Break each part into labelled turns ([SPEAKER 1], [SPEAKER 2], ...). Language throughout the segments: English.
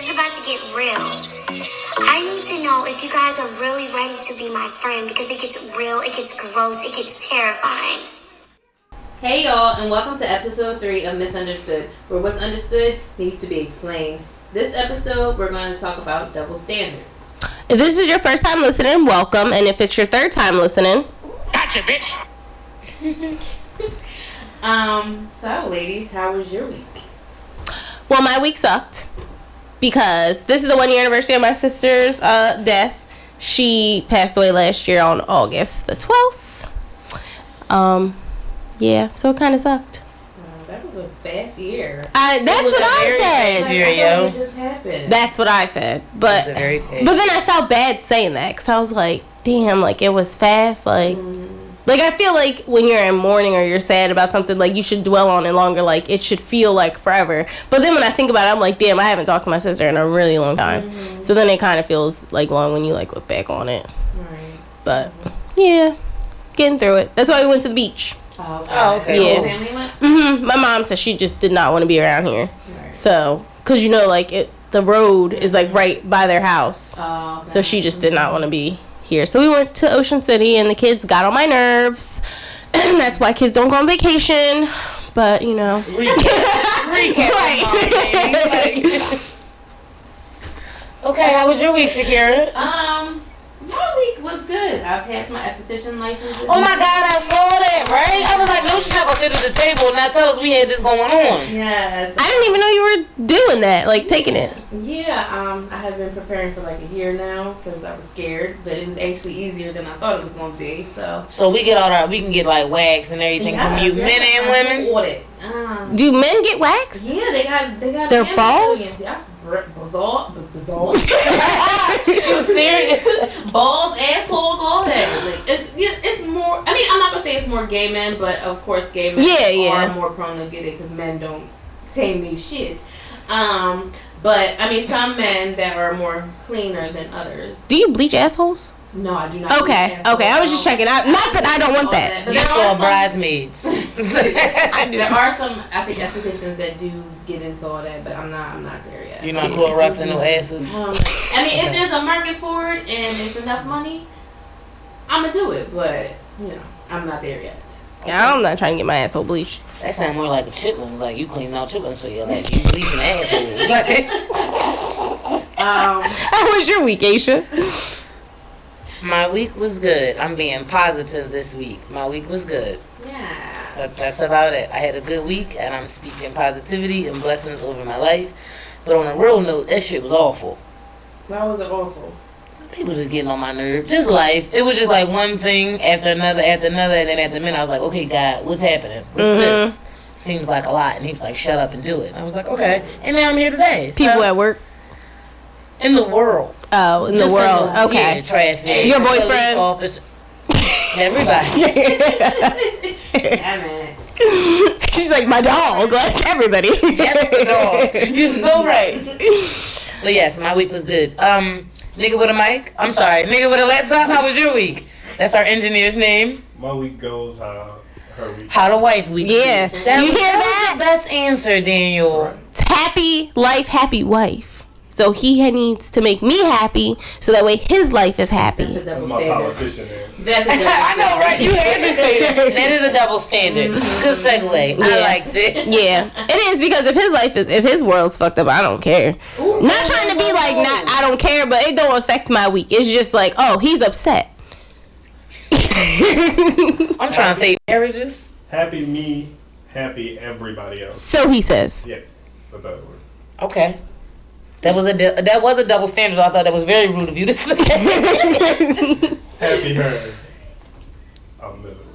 [SPEAKER 1] this is about to get real. I need to know if you guys are really ready to be my friend because it gets real, it gets gross, it gets terrifying.
[SPEAKER 2] Hey y'all, and welcome to episode 3 of Misunderstood, where what's understood needs to be explained. This episode, we're going to talk about double standards.
[SPEAKER 3] If this is your first time listening, welcome. And if it's your third time listening,
[SPEAKER 4] Gotcha, bitch.
[SPEAKER 2] Um, so ladies, how was your week?
[SPEAKER 3] well, my week sucked because this is the one year anniversary of my sister's uh, death. She passed away last year on August the 12th. Um, yeah, so it kind of sucked.
[SPEAKER 2] That was a fast year.
[SPEAKER 3] I, that's what I said.
[SPEAKER 4] fast year.
[SPEAKER 2] I
[SPEAKER 4] yo.
[SPEAKER 2] it just happened.
[SPEAKER 3] That's what I said. But
[SPEAKER 4] It was a very fast
[SPEAKER 3] but then I felt bad saying that because I was like, damn, like it was fast. Like, like I feel like when you're in mourning or you're sad about something, like you should dwell on it longer. Like it should feel like forever. But then when I think about it, I'm like, damn, I haven't talked to my sister in a really long time. So then it kind of feels like long when you like look back on it.
[SPEAKER 2] right.
[SPEAKER 3] But yeah, getting through it. That's why we went to the beach.
[SPEAKER 2] Oh, okay.
[SPEAKER 4] Oh, okay.
[SPEAKER 2] Whole
[SPEAKER 3] Yeah.
[SPEAKER 2] family went?
[SPEAKER 3] hmm My mom said she just did not want to be around here.
[SPEAKER 2] Right.
[SPEAKER 3] So, cause you know, like it, the road is like right by their house.
[SPEAKER 2] Oh, okay.
[SPEAKER 3] So she just did not want to be here. So we went to Ocean City, and the kids got on my nerves. That's why kids don't go on vacation. But you know,
[SPEAKER 4] Recap,
[SPEAKER 3] Right.
[SPEAKER 4] Okay, how was your week, Shakira?
[SPEAKER 2] Um, my week was good. I passed my esthetician license.
[SPEAKER 4] Oh my god, I saw that, right? I was like, no, she's not gonna sit at the table and not tell us we had this going on.
[SPEAKER 2] Yes.
[SPEAKER 3] I didn't even know you were doing that, like taking it.
[SPEAKER 2] Yeah, um, I have been preparing for like a year now because I was scared, but it was actually easier than I thought it was going to be. So
[SPEAKER 4] So we get all our, we can get like wax and everything from you,
[SPEAKER 2] Yes,
[SPEAKER 4] men and women.
[SPEAKER 2] bought it. Um,
[SPEAKER 3] Do men get waxed?
[SPEAKER 2] yeah, they got they got
[SPEAKER 3] Their balls?
[SPEAKER 2] Yes, bizarre, bizarre.
[SPEAKER 4] she was serious.
[SPEAKER 2] balls, assholes, all that. Like it's yeah, it's more. I mean, I'm not gonna say it's more gay men, but of course, gay men
[SPEAKER 3] Yeah,
[SPEAKER 2] are
[SPEAKER 3] yeah.
[SPEAKER 2] more prone to get it because men don't tame these shit. Um, but I mean, some men that are more cleaner than others.
[SPEAKER 3] Do you bleach assholes?
[SPEAKER 2] No, I do not.
[SPEAKER 3] Okay, okay. I was just checking out. Not that I don't want that.
[SPEAKER 2] But
[SPEAKER 4] You saw bridesmaids.
[SPEAKER 2] There are some, I think, estheticians that do get into all that, but I'm not. I'm not there yet.
[SPEAKER 4] You not know, Clorox and no asses.
[SPEAKER 2] Um, I mean, if there's a market for it and there's enough money, I'm gonna do it. But you know, I'm not there yet.
[SPEAKER 3] Yeah, I'm not trying to get my asshole bleached.
[SPEAKER 4] That sound more like a chitlin, like you cleaning out chitlins for your like you bleaching assholes. Like,
[SPEAKER 2] Um,
[SPEAKER 3] How was your week, Aisha?
[SPEAKER 4] My week was good. I'm being positive this week. My week was good.
[SPEAKER 2] yeah.
[SPEAKER 4] That, that's about it. I had a good week, and I'm speaking positivity and blessings over my life. But on a real note, that shit was awful.
[SPEAKER 2] That was it awful.
[SPEAKER 4] People just getting on my nerves. Just life. It was just like one thing after another after another, and then at the minute I was like, okay, God, what's happening? What's
[SPEAKER 3] Mhm.
[SPEAKER 4] this? Seems like a lot. And he was like, shut up and do it. And I was like, okay. And now I'm here today. So,
[SPEAKER 3] People at work.
[SPEAKER 4] In the world.
[SPEAKER 3] Oh, in the
[SPEAKER 4] Just
[SPEAKER 3] world.
[SPEAKER 4] yeah,
[SPEAKER 3] Okay.
[SPEAKER 4] traffic.
[SPEAKER 3] Your boyfriend?
[SPEAKER 4] Officer. Everybody.
[SPEAKER 2] Damn it.
[SPEAKER 3] She's like my dog, like everybody.
[SPEAKER 4] Yes, the dog. You're so right. But yes, my week was good. Um, nigga with a mic. I'm sorry, nigga with a laptop. How was your week? That's our engineer's name.
[SPEAKER 5] My week goes how her week.
[SPEAKER 4] How the wife week.
[SPEAKER 3] Yeah.
[SPEAKER 4] is.
[SPEAKER 3] You
[SPEAKER 4] was-
[SPEAKER 3] hear
[SPEAKER 4] that? was best answer, Daniel.
[SPEAKER 5] Right.
[SPEAKER 3] Happy life, happy wife. So he needs to make me happy, so that way his life is happy.
[SPEAKER 2] That's a double standard.
[SPEAKER 5] politician answer.
[SPEAKER 2] That's a double
[SPEAKER 4] I know, right? You had to say that.
[SPEAKER 3] Mm-hmm.
[SPEAKER 4] That is a double standard. Good segue. I liked it.
[SPEAKER 3] Yeah, it is because if his life is if his world's fucked up, I don't care. Not trying to be like not I don't care, but it don't affect my week. It's just like oh he's upset.
[SPEAKER 4] I'm trying to say marriages.
[SPEAKER 5] Happy me, happy everybody else.
[SPEAKER 3] so he says.
[SPEAKER 5] Yeah, that's how it works.
[SPEAKER 4] Okay. That was a du- that was a double standard. I thought that was very rude of you to say.
[SPEAKER 5] Happy her. I'm miserable.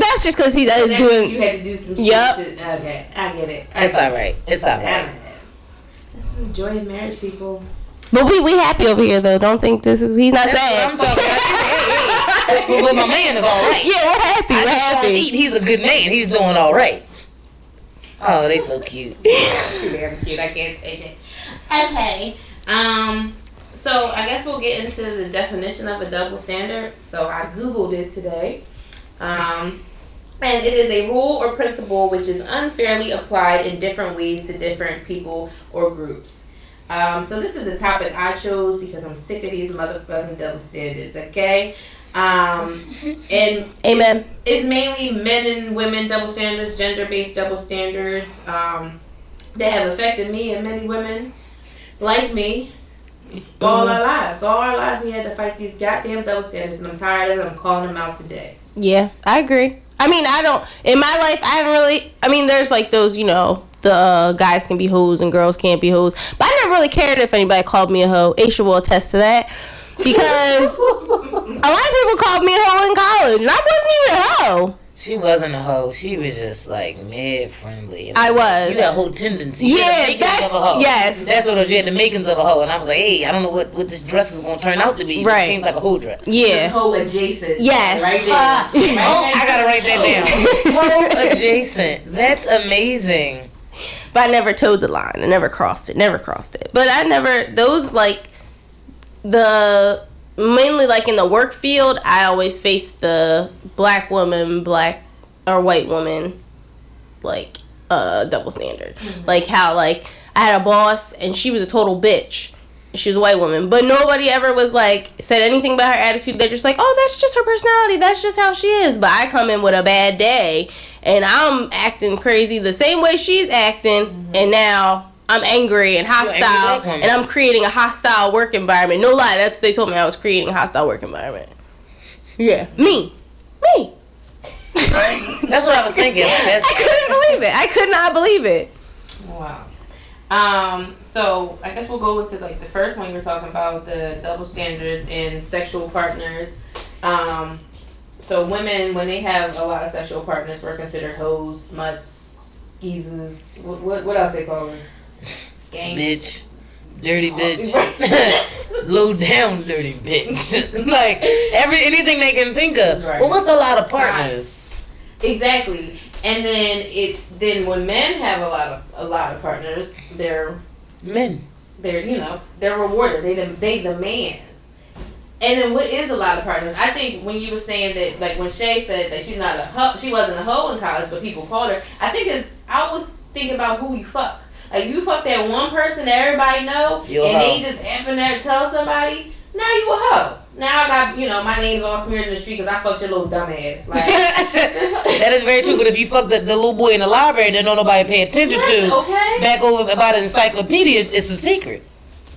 [SPEAKER 3] That's just because he does
[SPEAKER 2] That means you
[SPEAKER 3] doing.
[SPEAKER 2] had to do some
[SPEAKER 3] Yup.
[SPEAKER 2] shit. To, okay, I get it.
[SPEAKER 4] it's all right. It's all
[SPEAKER 2] Damn
[SPEAKER 4] right.
[SPEAKER 2] This is the joy of marriage, people.
[SPEAKER 3] But we we happy over here though. Don't think this is he's not
[SPEAKER 4] That's
[SPEAKER 3] sad.
[SPEAKER 4] I'm talking about. Hey, hey. But my man is all right.
[SPEAKER 3] yeah, we're happy.
[SPEAKER 4] I
[SPEAKER 3] We're happy.
[SPEAKER 4] eat. He's a good man. He's doing all right. Oh, they so cute.
[SPEAKER 2] Too damn cute. I can't take it. Okay. Um. So I guess we'll get into the definition of a double standard. So I googled it today. Um, and it is a rule or principle which is unfairly applied in different ways to different people or groups. Um, so this is a topic I chose because I'm sick of these motherfucking double standards. Okay. Um, and
[SPEAKER 3] Amen.
[SPEAKER 2] it's mainly men and women double standards, gender based double standards um, that have affected me and many women like me all our lives. All our lives we had to fight these goddamn double standards, and I'm tired of them. I'm calling them out today.
[SPEAKER 3] Yeah, I agree. I mean, I don't. In my life, I haven't really. I mean, there's like those, you know, the uh, guys can be hoes and girls can't be hoes. But I never really cared if anybody called me a hoe. Aisha will attest to that. Because a lot of people called me a hoe in college, and I wasn't even a hoe.
[SPEAKER 4] She wasn't a hoe. She was just like mad friendly. And
[SPEAKER 3] I was.
[SPEAKER 4] You got a whole tendency. You had
[SPEAKER 3] Yeah,
[SPEAKER 4] the
[SPEAKER 3] that's-
[SPEAKER 4] of a hoe.
[SPEAKER 3] yes.
[SPEAKER 4] That's what it was. You had the makings of a hoe, and I was like, hey, I don't know what, what this dress is gonna turn out to be. It seems like a hoe dress.
[SPEAKER 2] This
[SPEAKER 3] Yeah.
[SPEAKER 2] whole adjacent.
[SPEAKER 3] Yes.
[SPEAKER 2] Right there.
[SPEAKER 4] Ah, oh, I gotta write that down.
[SPEAKER 3] that
[SPEAKER 4] Hoe adjacent. That's amazing.
[SPEAKER 3] But I never toed the line. I never crossed it. Never crossed it. But I never those like the mainly like in the work field. I always faced the black woman, black or white woman, like uh double standard. Like how like I had a boss and she was a total bitch. She was a white woman, but nobody ever was like said anything about her attitude. They're just like, oh, that's just her personality. That's just how she is. But I come in with a bad day, and I'm acting crazy the same way she's acting, and now I'm angry and hostile,
[SPEAKER 4] black woman.
[SPEAKER 3] and I'm creating a hostile work environment. No lie, that's what they told me. I was creating a hostile work environment. Yeah, me, me.
[SPEAKER 4] That's what I was thinking. That's,
[SPEAKER 3] I couldn't believe it. I could not believe it.
[SPEAKER 2] Wow. Um, so I guess we'll go into like the first one you were talking about, the double standards in sexual partners. Um, so women, when they have a lot of sexual partners, were considered hoes, smuts, skeezers. What, what, what else they call us? Skanks.
[SPEAKER 4] bitch. Dirty bitch. Low down dirty bitch. like every anything they can think of.
[SPEAKER 2] Right.
[SPEAKER 4] Well what's a lot of partners?
[SPEAKER 2] Exactly. And then it then when men have a lot of a lot of partners, they're
[SPEAKER 4] Men.
[SPEAKER 2] they're you know they're rewarded. They the they demand. And then what is a lot of partners? I think when you were saying that, like when Shay said that she's not a hoe, she wasn't a hoe in college, but people called her. I think it's I was thinking about who you fuck. Like you fuck that one person that everybody know,
[SPEAKER 4] You
[SPEAKER 2] and they just happen to tell somebody. Now you a hoe. Now I got you know my name's all smeared in the street because I fucked your little dumb ass. Like
[SPEAKER 4] that is very true, but if you fuck the, the little boy in the library that don't nobody pay attention to
[SPEAKER 2] okay.
[SPEAKER 4] back over about an encyclopedia, it's, a secret.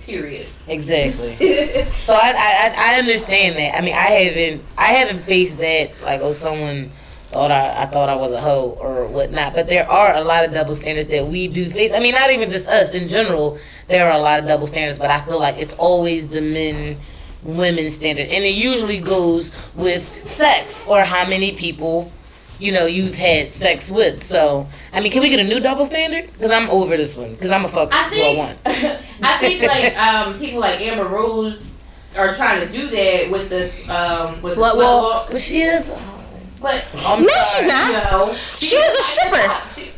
[SPEAKER 2] Period.
[SPEAKER 4] Exactly. So I, I I I understand that. I mean, I haven't I haven't faced that like oh someone thought I, I thought I was a hoe or whatnot. But there are a lot of double standards that we do face. I mean, not even just us in general. There are a lot of double standards, but I feel like it's always the men women standard, and it usually goes with sex or how many people. You know, you've had sex with. So, I mean, can we get a new double standard? Because I'm over this one. Because I'm a fuck
[SPEAKER 2] I
[SPEAKER 4] who I
[SPEAKER 2] think
[SPEAKER 4] want.
[SPEAKER 2] I think like um, people like Amber Rose are trying to do that with this um, with
[SPEAKER 3] Slut
[SPEAKER 2] the
[SPEAKER 3] walk.
[SPEAKER 4] But she is.
[SPEAKER 2] But
[SPEAKER 4] I'm
[SPEAKER 3] No,
[SPEAKER 4] sorry.
[SPEAKER 3] she's not.
[SPEAKER 2] know,
[SPEAKER 3] She was a stripper.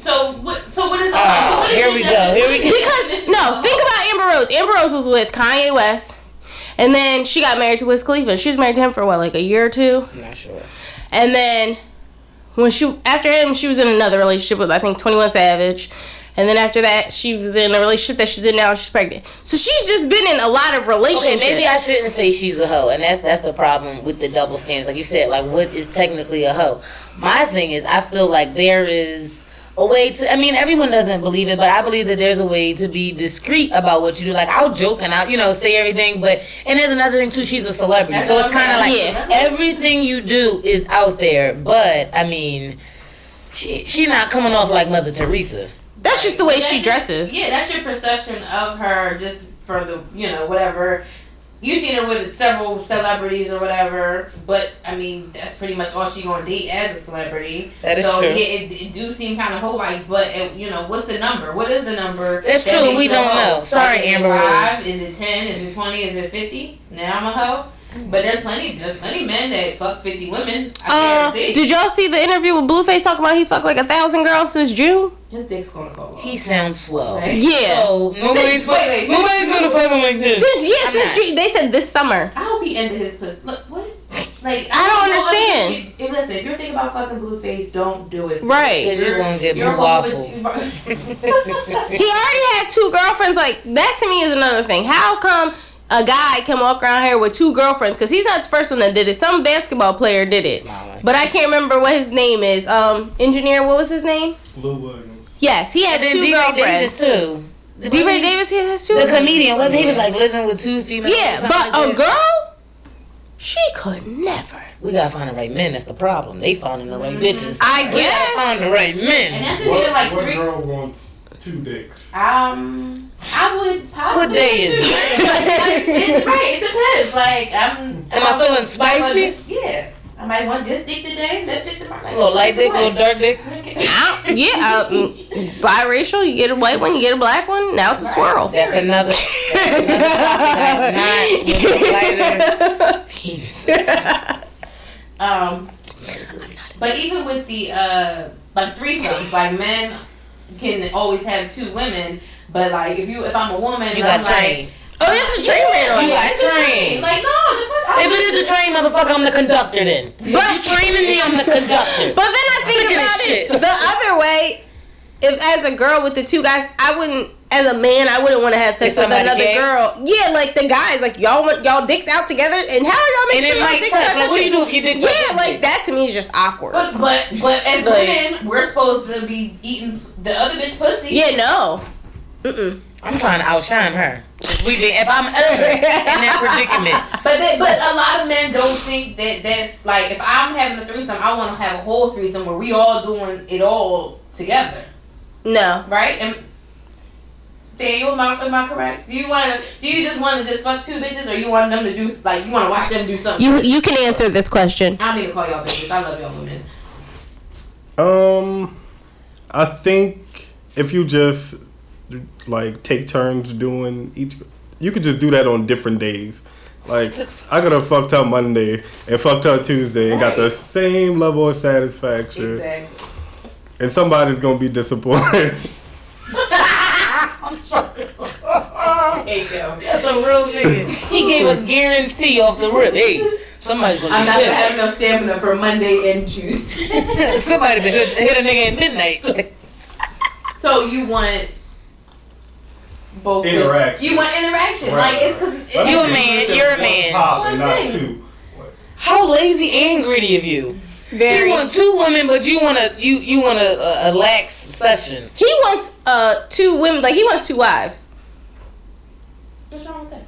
[SPEAKER 2] So what? So what is?
[SPEAKER 4] Ah,
[SPEAKER 2] so what is
[SPEAKER 4] here we go, here we go.
[SPEAKER 3] Because no, think about Amber Rose. Amber Rose was with Kanye West, and then she got married to Wiz Khalifa. She was married to him for what, like a year or two,
[SPEAKER 4] I'm not sure.
[SPEAKER 3] and then when she after him, she was in another relationship with I think Twenty One Savage, and then after that, she was in a relationship that she's in now. and She's pregnant, so she's just been in a lot of relationships.
[SPEAKER 4] Okay, maybe I shouldn't say she's a hoe, and that's that's the problem with the double standards. Like you said, like what is technically a hoe? My thing is, I feel like there is a way to. I mean, everyone doesn't believe it, but I believe that there's a way to be discreet about what you do. Like I'll joke and I'll you know say everything, but and there's another thing too. She's a celebrity,
[SPEAKER 2] That's
[SPEAKER 4] so it's kind of like.
[SPEAKER 3] Yeah.
[SPEAKER 4] everything you do is out there. But I mean, she she not coming off like Mother Teresa.
[SPEAKER 3] That's just the way she
[SPEAKER 2] your-
[SPEAKER 3] dresses.
[SPEAKER 2] Yeah, that's your perception of her just for the you know whatever. You've seen her with several celebrities or whatever, but I mean that's pretty much all she gonna date as a celebrity.
[SPEAKER 4] That is
[SPEAKER 2] so,
[SPEAKER 4] true.
[SPEAKER 2] yeah, it, it do seem kind of whole like, but it, you know what's the number? What is the number?
[SPEAKER 4] That's true, we don't know. Sorry,
[SPEAKER 2] Like, is it
[SPEAKER 4] Amber
[SPEAKER 2] five? Is it ten? Is it twenty? Is it fifty? Now I'm a hoe. But there's plenty, there's plenty men that fuck fifty women. I
[SPEAKER 3] Uh,
[SPEAKER 2] guarantee.
[SPEAKER 3] did y'all see the interview with Blueface talking about he fucked like a thousand girls since June?
[SPEAKER 2] His dick's gonna fall off.
[SPEAKER 4] He sounds slow.
[SPEAKER 2] Right?
[SPEAKER 3] Yeah.
[SPEAKER 4] So nobody's
[SPEAKER 2] wait, wait,
[SPEAKER 4] nobody's gonna fuck him like this.
[SPEAKER 3] Since yeah,
[SPEAKER 4] I'm
[SPEAKER 3] since. June, they said this summer.
[SPEAKER 2] I hope he ended his pussy. Look, what? Like
[SPEAKER 3] I don't understand.
[SPEAKER 2] If, if, listen, if you're thinking about fucking Blueface, don't do it.
[SPEAKER 3] Right.
[SPEAKER 4] Because you're gonna get
[SPEAKER 2] You're
[SPEAKER 4] blue waffle.
[SPEAKER 2] with-
[SPEAKER 3] He already had two girlfriends, like that to me is another thing. How come a guy can walk around here with two girlfriends? Because he's not the first one that did it. Some basketball player did it,
[SPEAKER 4] Smiling.
[SPEAKER 3] but I can't remember what his name is. Um, engineer, what was his name?
[SPEAKER 5] Lou Williams.
[SPEAKER 3] Yes, he had two
[SPEAKER 4] D-Ray
[SPEAKER 3] girlfriends.
[SPEAKER 4] Davis too.
[SPEAKER 3] D. Ray Davis, he has two.
[SPEAKER 4] The comedian was he was like living with two females.
[SPEAKER 3] Yeah, but
[SPEAKER 4] like
[SPEAKER 3] a girl, she could never.
[SPEAKER 4] We gotta find the right men. That's the problem. They finding the right bitches.
[SPEAKER 3] I
[SPEAKER 4] We
[SPEAKER 3] guess.
[SPEAKER 4] find the right
[SPEAKER 2] And
[SPEAKER 4] men.
[SPEAKER 2] that's just
[SPEAKER 5] What,
[SPEAKER 2] like
[SPEAKER 5] what
[SPEAKER 2] three.
[SPEAKER 5] girl wants two dicks?
[SPEAKER 2] Um, I would possibly.
[SPEAKER 4] What day is it?
[SPEAKER 2] like, it's right. It depends. Like I'm.
[SPEAKER 4] Am I
[SPEAKER 2] I'm-
[SPEAKER 4] feeling
[SPEAKER 2] I'm
[SPEAKER 4] spicy?
[SPEAKER 2] just- yeah. I might want this dick today. That dick tomorrow. Like,
[SPEAKER 4] A little light dick, a little dark dick.
[SPEAKER 3] I yeah, uh, mm, biracial. You get a white one, you get a black one. Now it's a swirl.
[SPEAKER 4] That's another. That's another topic. I'm not with the lighter penis.
[SPEAKER 2] Um, but even with the uh, like threesomes, like men can always have two women, but like if you if I'm a woman,
[SPEAKER 4] You
[SPEAKER 2] I'm
[SPEAKER 4] got
[SPEAKER 2] like.
[SPEAKER 3] Oh, that's a train man on
[SPEAKER 4] You
[SPEAKER 3] it.
[SPEAKER 4] got
[SPEAKER 2] it's a train.
[SPEAKER 4] trained.
[SPEAKER 2] Like no, the fuck.
[SPEAKER 4] Hey, it's the train, motherfucker. I'm the conductor then.
[SPEAKER 3] But-
[SPEAKER 4] you training me, I'm the conductor.
[SPEAKER 3] But then I think
[SPEAKER 4] Look
[SPEAKER 3] about it
[SPEAKER 4] shit.
[SPEAKER 3] the other way. If as a girl with the two guys, I wouldn't. As a man, I wouldn't want to have sex with another
[SPEAKER 4] gay?
[SPEAKER 3] girl. Yeah, like the guys, like y'all want y'all dicks out together, and how are y'all
[SPEAKER 4] And
[SPEAKER 3] making sure y'all dicks
[SPEAKER 4] touch.
[SPEAKER 3] not
[SPEAKER 4] Like, what do you do if you did?
[SPEAKER 3] Yeah, like that to me is just awkward.
[SPEAKER 2] But but but as
[SPEAKER 3] Like-
[SPEAKER 2] women, we're supposed to be eating the other bitch pussy.
[SPEAKER 3] yeah, no. Mm-mm.
[SPEAKER 4] I'm trying to outshine her. We be, if I'm her in that predicament.
[SPEAKER 2] But they, but a lot of men don't think that that's like if I'm having a threesome, I want to have a whole threesome where we all doing it all together,
[SPEAKER 3] No.
[SPEAKER 2] right? And Daniel, am I, am I correct? Do you want to? Do you just want to just fuck two bitches, or you want them to do like you want to watch them do something?
[SPEAKER 3] You you can answer this question.
[SPEAKER 2] I don't even call y'all bitches. I love y'all women.
[SPEAKER 5] Um, I think if you just like take turns doing each, you could just do that on different days. Like I could have fucked up Monday and fucked up Tuesday and got the same level of satisfaction,
[SPEAKER 2] Exactly.
[SPEAKER 5] and somebody's gonna be disappointed.
[SPEAKER 2] There you go.
[SPEAKER 4] That's a real nigga. He gave a guarantee off the rip. Hey, somebody's gonna
[SPEAKER 2] I'm not gonna have no stamina for Monday and Tuesday.
[SPEAKER 4] Somebody been hit, hit a nigga at midnight.
[SPEAKER 2] so you want both
[SPEAKER 5] Interaction.
[SPEAKER 2] You want interaction,
[SPEAKER 5] Right.
[SPEAKER 2] like it's because
[SPEAKER 4] You a man, you're a man.
[SPEAKER 2] One
[SPEAKER 5] not
[SPEAKER 2] thing.
[SPEAKER 5] two.
[SPEAKER 4] How lazy and greedy of you.
[SPEAKER 3] Very.
[SPEAKER 4] You want two women, but you want a you you want a, a, uh, a lax session.
[SPEAKER 3] He wants uh two women, like he wants two wives.
[SPEAKER 2] What's wrong with that?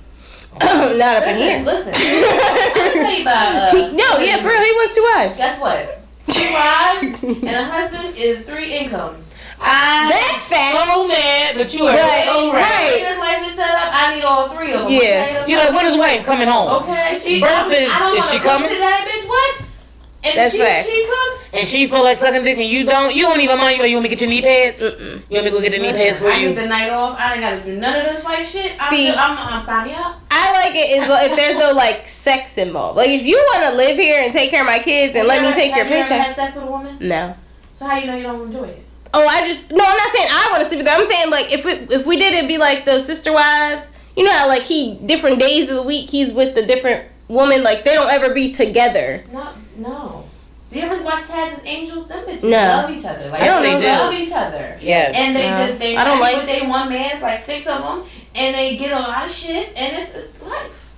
[SPEAKER 3] Not up in here.
[SPEAKER 2] listen. I'm gonna tell you about. Uh,
[SPEAKER 3] He- no, yeah, for real, he wants two wives.
[SPEAKER 2] Guess what? Two wives and a husband is three incomes.
[SPEAKER 4] I
[SPEAKER 3] That's facts.
[SPEAKER 4] so mad, but you are
[SPEAKER 3] Right,
[SPEAKER 4] so right.
[SPEAKER 3] right.
[SPEAKER 2] This wife is set up. I need all three of them.
[SPEAKER 3] Yeah.
[SPEAKER 2] Okay?
[SPEAKER 4] You like when is wife coming home?
[SPEAKER 2] Okay. She.
[SPEAKER 4] Birth
[SPEAKER 2] I'm-
[SPEAKER 4] is-
[SPEAKER 2] I don't
[SPEAKER 4] is she
[SPEAKER 2] cook
[SPEAKER 4] coming?
[SPEAKER 2] today, bitch. What? And
[SPEAKER 3] That's
[SPEAKER 2] she
[SPEAKER 3] facts.
[SPEAKER 2] she cooks.
[SPEAKER 4] And she feel like sucking dick and you don't. You don't even mind. You like you want me to get your knee pads? You want me to go get the knee pads
[SPEAKER 2] Listen,
[SPEAKER 4] for
[SPEAKER 2] I
[SPEAKER 4] you?
[SPEAKER 2] get the night off. I ain't gotta do none of this wife shit. I'm
[SPEAKER 3] See-
[SPEAKER 2] good. I'm, I'm sign me up.
[SPEAKER 3] I like it is if there's no like sex involved. Like if you want to live here and take care of my kids and let me take your
[SPEAKER 2] ever- have you ever
[SPEAKER 3] paycheck.
[SPEAKER 2] had sex with a woman?
[SPEAKER 3] No.
[SPEAKER 2] So how you know you don't enjoy it?
[SPEAKER 3] Oh, I just no. I'm not saying I want to sleep with her. I'm saying like if we, if we did it, be like those sister wives. You know how like he different days of the week he's with the different woman. Like they don't ever be together.
[SPEAKER 2] No, no. Do you ever watch Taz's Angels? Them bitches
[SPEAKER 3] No.
[SPEAKER 2] love each other. Like
[SPEAKER 3] I don't
[SPEAKER 2] they
[SPEAKER 3] know
[SPEAKER 2] love each other.
[SPEAKER 4] Yes.
[SPEAKER 2] And they
[SPEAKER 3] No.
[SPEAKER 2] just they
[SPEAKER 3] I don't like-
[SPEAKER 2] with they one man. It's like six of them, and they get a lot of shit, and it's, it's life.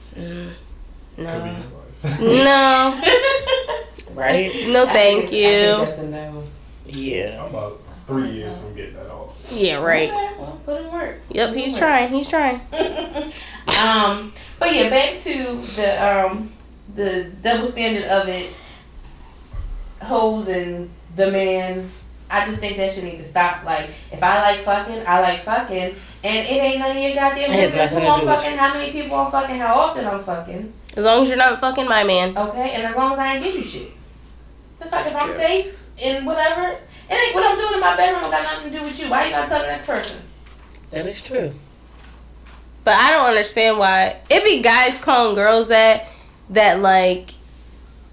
[SPEAKER 3] No. No.
[SPEAKER 4] right?
[SPEAKER 3] No, thank
[SPEAKER 2] I
[SPEAKER 3] you.
[SPEAKER 2] that's a no.
[SPEAKER 4] Yeah.
[SPEAKER 5] I'm about three years from getting that off.
[SPEAKER 3] Yeah, right.
[SPEAKER 2] Okay, well, put in work.
[SPEAKER 3] Yep, he's trying. He's trying.
[SPEAKER 2] um, but yeah, back to the um the double standard of it. Hoes and the man. I just think that should need to stop. Like, if I like fucking, I like fucking, and it ain't none of your goddamn business who I'm fucking, how many people I'm fucking, how often I'm fucking.
[SPEAKER 3] As long as you're not fucking my man.
[SPEAKER 2] Okay, and as long as I ain't give you shit. The fuck if I'm safe and whatever, it ain't what I'm doing in my bedroom got nothing to do with you. Why you gotta tell the next person?
[SPEAKER 4] That is true.
[SPEAKER 3] But I don't understand why it be guys calling girls that that like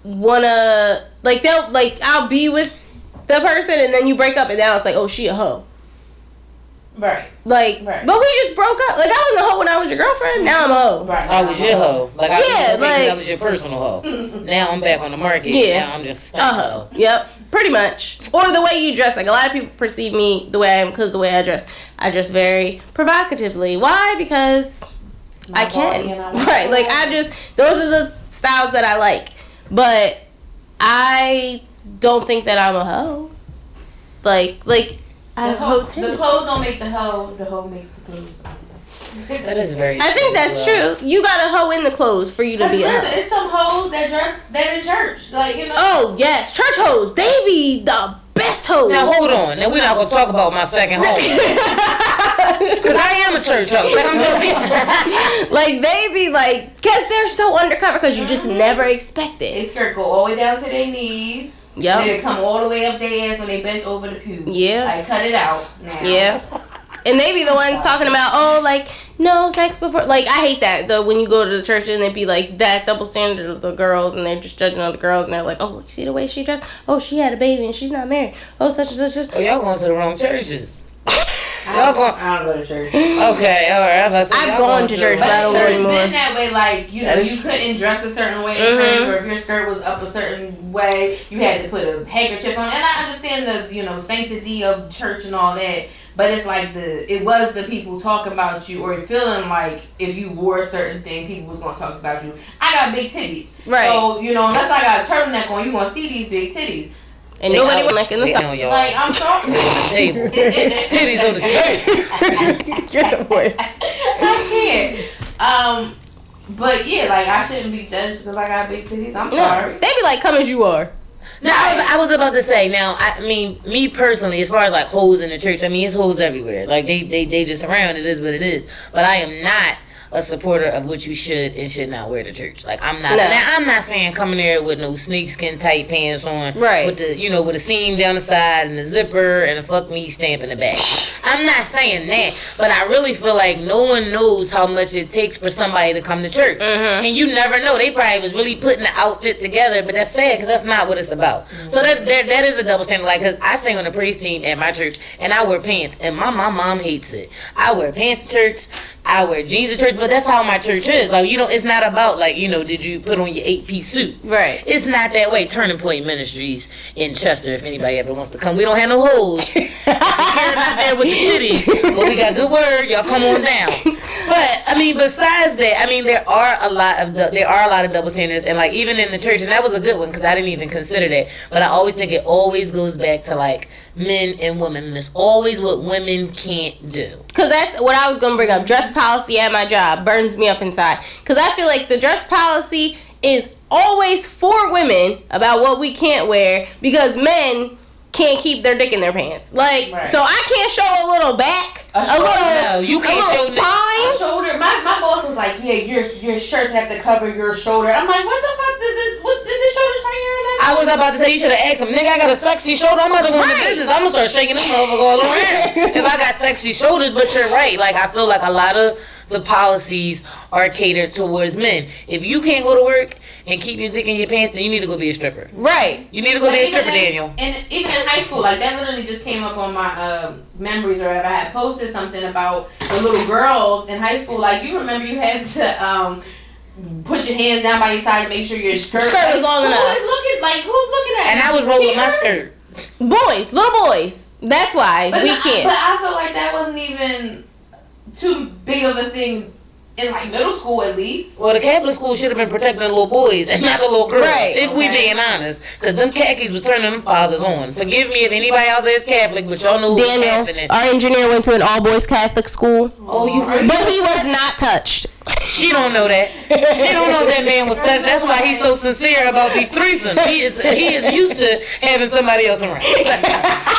[SPEAKER 3] wanna like they'll like I'll be with the person and then you break up and now it's like oh she a hoe
[SPEAKER 2] Right,
[SPEAKER 3] like
[SPEAKER 2] Right.
[SPEAKER 3] but we just broke up like I was a hoe when I was your girlfriend now I'm a hoe
[SPEAKER 2] right.
[SPEAKER 4] I was your hoe. Like I
[SPEAKER 3] Yeah,
[SPEAKER 4] was your
[SPEAKER 3] like-
[SPEAKER 4] I was your personal hoe. now I'm back on the market.
[SPEAKER 3] Yeah.
[SPEAKER 4] Now I'm just stuck
[SPEAKER 3] a
[SPEAKER 4] hoe.
[SPEAKER 3] hoe yep pretty much. Or the way you dress. Like a lot of people perceive me the way I am because the way I dress. I dress very provocatively. Why? Because
[SPEAKER 2] My
[SPEAKER 3] I can.
[SPEAKER 2] I
[SPEAKER 3] right. Like. I just those are the styles that I like. But I don't think that I'm a hoe. Like like I
[SPEAKER 2] The,
[SPEAKER 3] have
[SPEAKER 2] hoe,
[SPEAKER 3] hoe
[SPEAKER 2] the clothes don't make the hoe. The hoe makes the clothes.
[SPEAKER 4] That is very.
[SPEAKER 3] I think that's
[SPEAKER 4] well.
[SPEAKER 3] true. You got a hoe in the clothes for you to be a
[SPEAKER 2] listen,
[SPEAKER 3] hoe.
[SPEAKER 2] it's some hoes that dress that in church, like you know.
[SPEAKER 3] Oh yes, church hoes. They be the best hoes.
[SPEAKER 4] Now hold on. Now we're not gonna talk about my second home because I am a church host. Like I'm so.
[SPEAKER 3] like they be like, cause they're so undercover, cause you just mm-hmm. never expect
[SPEAKER 2] They
[SPEAKER 3] it.
[SPEAKER 2] skirt go all the way down to their knees.
[SPEAKER 3] Yep.
[SPEAKER 2] Then it come all the way up their ass when they bent over the pew.
[SPEAKER 3] Yeah.
[SPEAKER 2] Like cut it out now.
[SPEAKER 3] Yeah. And they be the ones talking about, oh, like no sex before. Like I hate that. though when you go to the church and they be like that double standard of the girls, and they're just judging other girls, and they're like, oh, you see the way she dressed? Oh, she had a baby and she's not married. Oh, such and such. and such.
[SPEAKER 4] Oh, y'all going to the wrong churches.
[SPEAKER 2] I
[SPEAKER 4] Y'all
[SPEAKER 2] don't,
[SPEAKER 4] going.
[SPEAKER 2] I don't go to church.
[SPEAKER 4] Okay, all right. I'm about to say,
[SPEAKER 3] I've
[SPEAKER 4] y'all
[SPEAKER 3] gone
[SPEAKER 4] going
[SPEAKER 3] to church,
[SPEAKER 2] But
[SPEAKER 3] but I don't
[SPEAKER 2] church
[SPEAKER 3] go
[SPEAKER 2] been that way, like you know, you couldn't dress a certain way in
[SPEAKER 3] Mhm.
[SPEAKER 2] church, or if your skirt was up a certain way, you had to put a handkerchief on. And I understand the you know sanctity of church and all that, but it's like the it was the people talking about you, or feeling like if you wore a certain thing, people was gonna talk about you. I got big titties,
[SPEAKER 3] Right.
[SPEAKER 2] So you know, unless I got a turtleneck on, you gonna see these big titties.
[SPEAKER 3] And
[SPEAKER 4] They
[SPEAKER 3] nobody
[SPEAKER 4] out-
[SPEAKER 3] was like in the
[SPEAKER 4] they
[SPEAKER 3] sun.
[SPEAKER 2] Like I'm talking.
[SPEAKER 4] They on the table. Titties on the table.
[SPEAKER 3] You're the worst.
[SPEAKER 2] I can't. Um, but yeah, like I shouldn't be judged because I got big titties. I'm
[SPEAKER 3] No.
[SPEAKER 2] sorry.
[SPEAKER 3] They be like, come as you are.
[SPEAKER 4] Now, I, I was about to say. Now, I mean, me personally, as far as like hoes in the church, I mean, it's hoes everywhere. Like they, they, they just around. It is what it is. But I am not a supporter of what you should and should not wear to church. Like I'm not.
[SPEAKER 3] No.
[SPEAKER 4] Now, I'm not saying coming there with no snakeskin tight pants on,
[SPEAKER 3] Right.
[SPEAKER 4] With the, you know, with a seam down the side and the zipper and a fuck me stamp in the back. I'm not saying that, but I really feel like no one knows how much it takes for somebody to come to church,
[SPEAKER 3] Mhm.
[SPEAKER 4] and you never know. They probably was really putting the outfit together, but that's sad because that's not what it's about. So that, that that is a double standard. Like, cause I sing on the praise team at my church, and I wear pants, and my my mom hates it. I wear pants to church. I wear jeans to church, but that's how my church is. Like, you know, it's not about like, you know, did you put on your eight piece suit?
[SPEAKER 3] Right.
[SPEAKER 4] It's not that way. Turning Point Ministries in Chester, if anybody ever wants to come. We don't have no hoes. Shakira not there with the titties, but we got good word. Y'all come on down. But I mean, besides that, I mean, there are a lot of du- there are a lot of double standards, and like even in the church, and that was a good one because I didn't even consider that. But I always think it always goes back to like men and women, and it's always what women can't do.
[SPEAKER 3] Cause that's what I was gonna bring up. Dress policy at my job burns me up inside. Cause I feel like the dress policy is always for women about what we can't wear because men can't keep their dick in their pants. Like,
[SPEAKER 2] Right.
[SPEAKER 3] so I can't show a little back,
[SPEAKER 2] A
[SPEAKER 3] a,
[SPEAKER 2] shoulder.
[SPEAKER 3] little,
[SPEAKER 4] No, you
[SPEAKER 3] a
[SPEAKER 4] can't show
[SPEAKER 3] spine.
[SPEAKER 2] shoulder. My, my boss was like, yeah, your your shirts have to cover your shoulder. I'm like, what the fuck does this? What does this shoulder right here?
[SPEAKER 4] I was about to say you should have asked him, nigga. I got a sexy shoulder. I'm about to go into
[SPEAKER 3] Right.
[SPEAKER 4] business. I'm gonna start shaking this motherfucker all around. if I got sexy shoulders, but you're right. Like I feel like a lot of the policies are catered towards men. If you can't go to work and keep your dick in your pants, then you need to go be a stripper.
[SPEAKER 3] Right.
[SPEAKER 4] You need to go be a stripper,
[SPEAKER 2] in-
[SPEAKER 4] Daniel.
[SPEAKER 2] And even in high school, like that literally just came up on my uh, memories or whatever. I had posted something about the little girls in high school. Like you remember, you had to um, put your hands down by your side to make sure your skirt,
[SPEAKER 3] Skirt
[SPEAKER 2] like,
[SPEAKER 3] was long
[SPEAKER 2] who
[SPEAKER 3] enough.
[SPEAKER 2] is looking like who's looking at?
[SPEAKER 4] And
[SPEAKER 2] you?
[SPEAKER 4] I was rolling my skirt.
[SPEAKER 3] Boys, little boys. That's why
[SPEAKER 2] But
[SPEAKER 3] we
[SPEAKER 2] no,
[SPEAKER 3] can't.
[SPEAKER 2] But I feel like that wasn't even too big of a thing in like middle school at least.
[SPEAKER 4] Well, the Catholic school should have been protecting the little boys and not the little girls.
[SPEAKER 3] Right.
[SPEAKER 4] If we being honest, because them khakis was turning them fathers on. Forgive me if anybody out there is Catholic, but y'all know what's
[SPEAKER 3] Daniel,
[SPEAKER 4] happening.
[SPEAKER 3] our engineer went to an all boys Catholic school,
[SPEAKER 4] Oh, you
[SPEAKER 3] but he was not touched.
[SPEAKER 4] She don't know that. She don't know that man was touched. That's why he's so sincere about these threesomes. He is he is used to having somebody else around.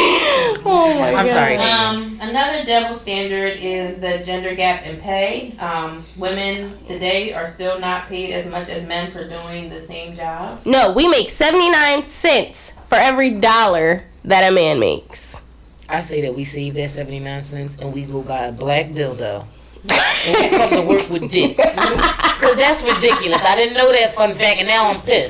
[SPEAKER 3] Oh my
[SPEAKER 4] I'm sorry.
[SPEAKER 2] Um, another double standard is the gender gap in pay. Um, women today are still not paid as much as men for doing the same job.
[SPEAKER 3] No, we make 79 cents for every dollar that a man makes.
[SPEAKER 4] I say that we save that 79 cents and we go buy a black dildo. And we come to work with dicks. Because that's ridiculous. I didn't know that fun fact and now I'm pissed.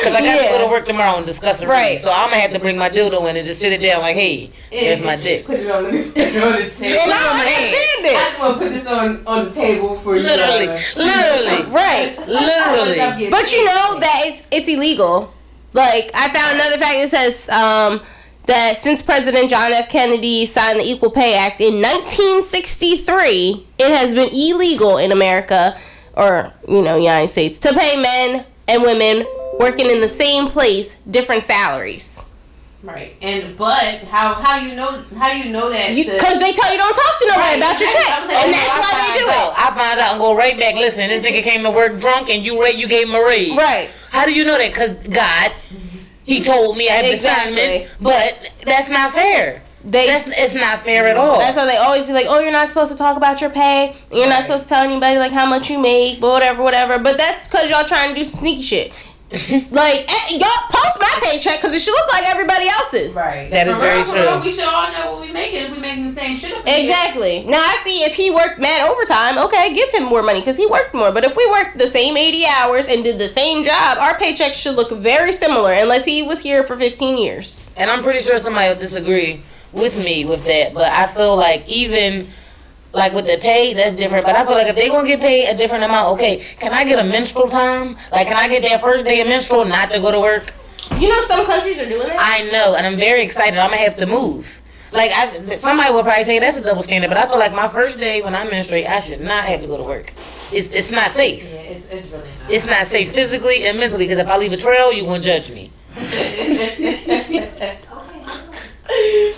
[SPEAKER 4] Because I got to
[SPEAKER 3] Yeah.
[SPEAKER 4] go to work tomorrow and discuss it.
[SPEAKER 3] Right.
[SPEAKER 4] So I'm going to have to bring my dildo in and just sit it down like, hey, there's my dick.
[SPEAKER 2] Put it on the, put it on the
[SPEAKER 3] And
[SPEAKER 2] table.
[SPEAKER 3] I
[SPEAKER 4] my
[SPEAKER 3] understand
[SPEAKER 2] I just want to put this on on the table for you.
[SPEAKER 4] Literally.
[SPEAKER 2] uh,
[SPEAKER 4] Literally.
[SPEAKER 3] Right.
[SPEAKER 4] Literally.
[SPEAKER 3] But you know that it's it's illegal. Like I found another fact that says um, that since President John F. Kennedy signed the Equal Pay Act in 1963, it has been illegal in America or you know United States to pay men and women working in the same place different salaries.
[SPEAKER 2] Right. And but how how you know how you know that?
[SPEAKER 3] Because they tell you don't talk to nobody
[SPEAKER 2] Right,
[SPEAKER 3] about your check,
[SPEAKER 2] I was like,
[SPEAKER 3] and
[SPEAKER 2] oh,
[SPEAKER 3] that's
[SPEAKER 4] I
[SPEAKER 3] why they do
[SPEAKER 4] out,
[SPEAKER 3] it.
[SPEAKER 4] I find out and go right back. Listen, this nigga came to work drunk, and you ra- you gave him a raise.
[SPEAKER 3] Right.
[SPEAKER 4] How do you know that? Cause God, He told me I had
[SPEAKER 3] Exactly.
[SPEAKER 4] discernment, but that's not fair.
[SPEAKER 3] They
[SPEAKER 4] That's it's not fair at all.
[SPEAKER 3] That's why they always be like, "Oh, you're not supposed to talk about your pay. You're not supposed to tell anybody like how much you make, but whatever, whatever." But that's because y'all trying to do some sneaky shit. like eh, y'all post my paycheck because it should look like everybody else's.
[SPEAKER 2] Right.
[SPEAKER 4] That is very true.
[SPEAKER 2] real, we should all know what we making if we making the same shit up here.
[SPEAKER 3] Exactly. Now I see if he worked mad overtime, okay, give him more money because he worked more. But if we worked the same 80 hours and did the same job, our paycheck should look very similar unless he was here for 15 years.
[SPEAKER 4] and I'm pretty sure somebody will disagree with me with that. But I feel like even like with the pay, that's different. But I feel like if they gonna get paid a different amount, okay, can I get a menstrual time? Like, can I get that first day of menstrual not to go to work?
[SPEAKER 3] You know, some countries are doing it.
[SPEAKER 4] I know, and I'm very excited. I'm gonna have to move. Like, I, somebody will probably say that's a double standard, but I feel like my first day when I menstruate, I should not have to go to work. It's it's not safe.
[SPEAKER 2] Yeah, it's, it's really not.
[SPEAKER 4] It's not safe physically and mentally because if I leave a trail, you gonna judge me.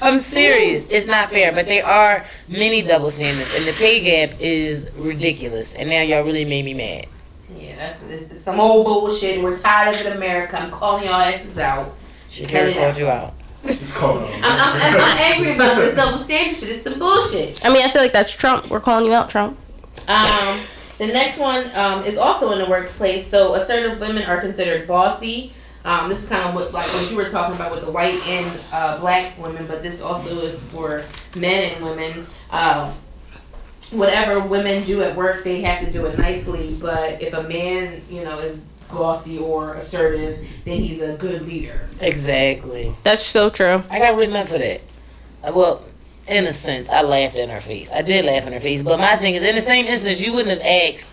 [SPEAKER 4] I'm serious. It's not fair, but there are many double standards, and the pay gap is ridiculous. And now y'all really made me mad.
[SPEAKER 2] yeah, that's it's, it's some old bullshit. We're tired of it, America. I'm calling y'all asses out.
[SPEAKER 4] Shakira called you out.
[SPEAKER 5] It's called.
[SPEAKER 2] I'm, I'm, I'm angry about this double standard shit. It's some bullshit.
[SPEAKER 3] I mean, I feel like that's Trump. We're calling you out, Trump.
[SPEAKER 2] Um, the next one um, is also in the workplace. So assertive women are considered bossy. Um, this is kind of what like what you were talking about with the white and uh, black women, but this also is for men and women. Um, whatever women do at work, they have to do it nicely. But if a man, you know, is bossy or assertive, then he's a good leader.
[SPEAKER 4] Exactly.
[SPEAKER 3] That's so true.
[SPEAKER 4] I got written up for that. Uh, Well, in a sense, I laughed in her face. I did laugh in her face, but my thing is, in the same instance, you wouldn't have asked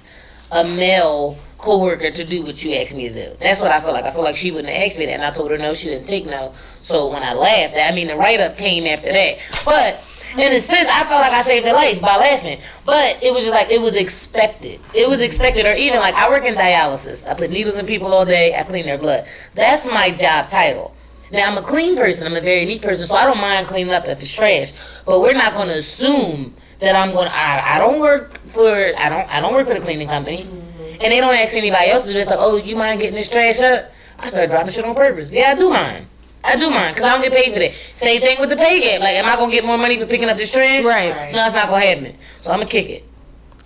[SPEAKER 4] a male coworker to do what you asked me to do. That's what I feel like. I feel like she wouldn't have asked me that, and I told her no, she didn't take no. So when I laughed, I mean, the write up came after that. But in a sense, I felt like I saved her life by laughing. But it was just like it was expected. It was expected, or even like I work in dialysis. I put needles in people all day. I clean their blood. That's my job title. Now I'm a clean person. I'm a very neat person, so I don't mind cleaning up if it's trash. But we're not going to assume that I'm going. to I I don't work for. I don't. I don't work for the cleaning company, and they don't ask anybody else to do this. Like, oh, you mind getting this trash up? I start dropping shit on purpose. Yeah, I do mind. I do mind because I don't get paid for that. Same thing with the pay gap. Like, am I gonna get more money for picking up this trash?
[SPEAKER 3] Right.
[SPEAKER 4] No, it's not gonna happen. So I'm gonna kick it.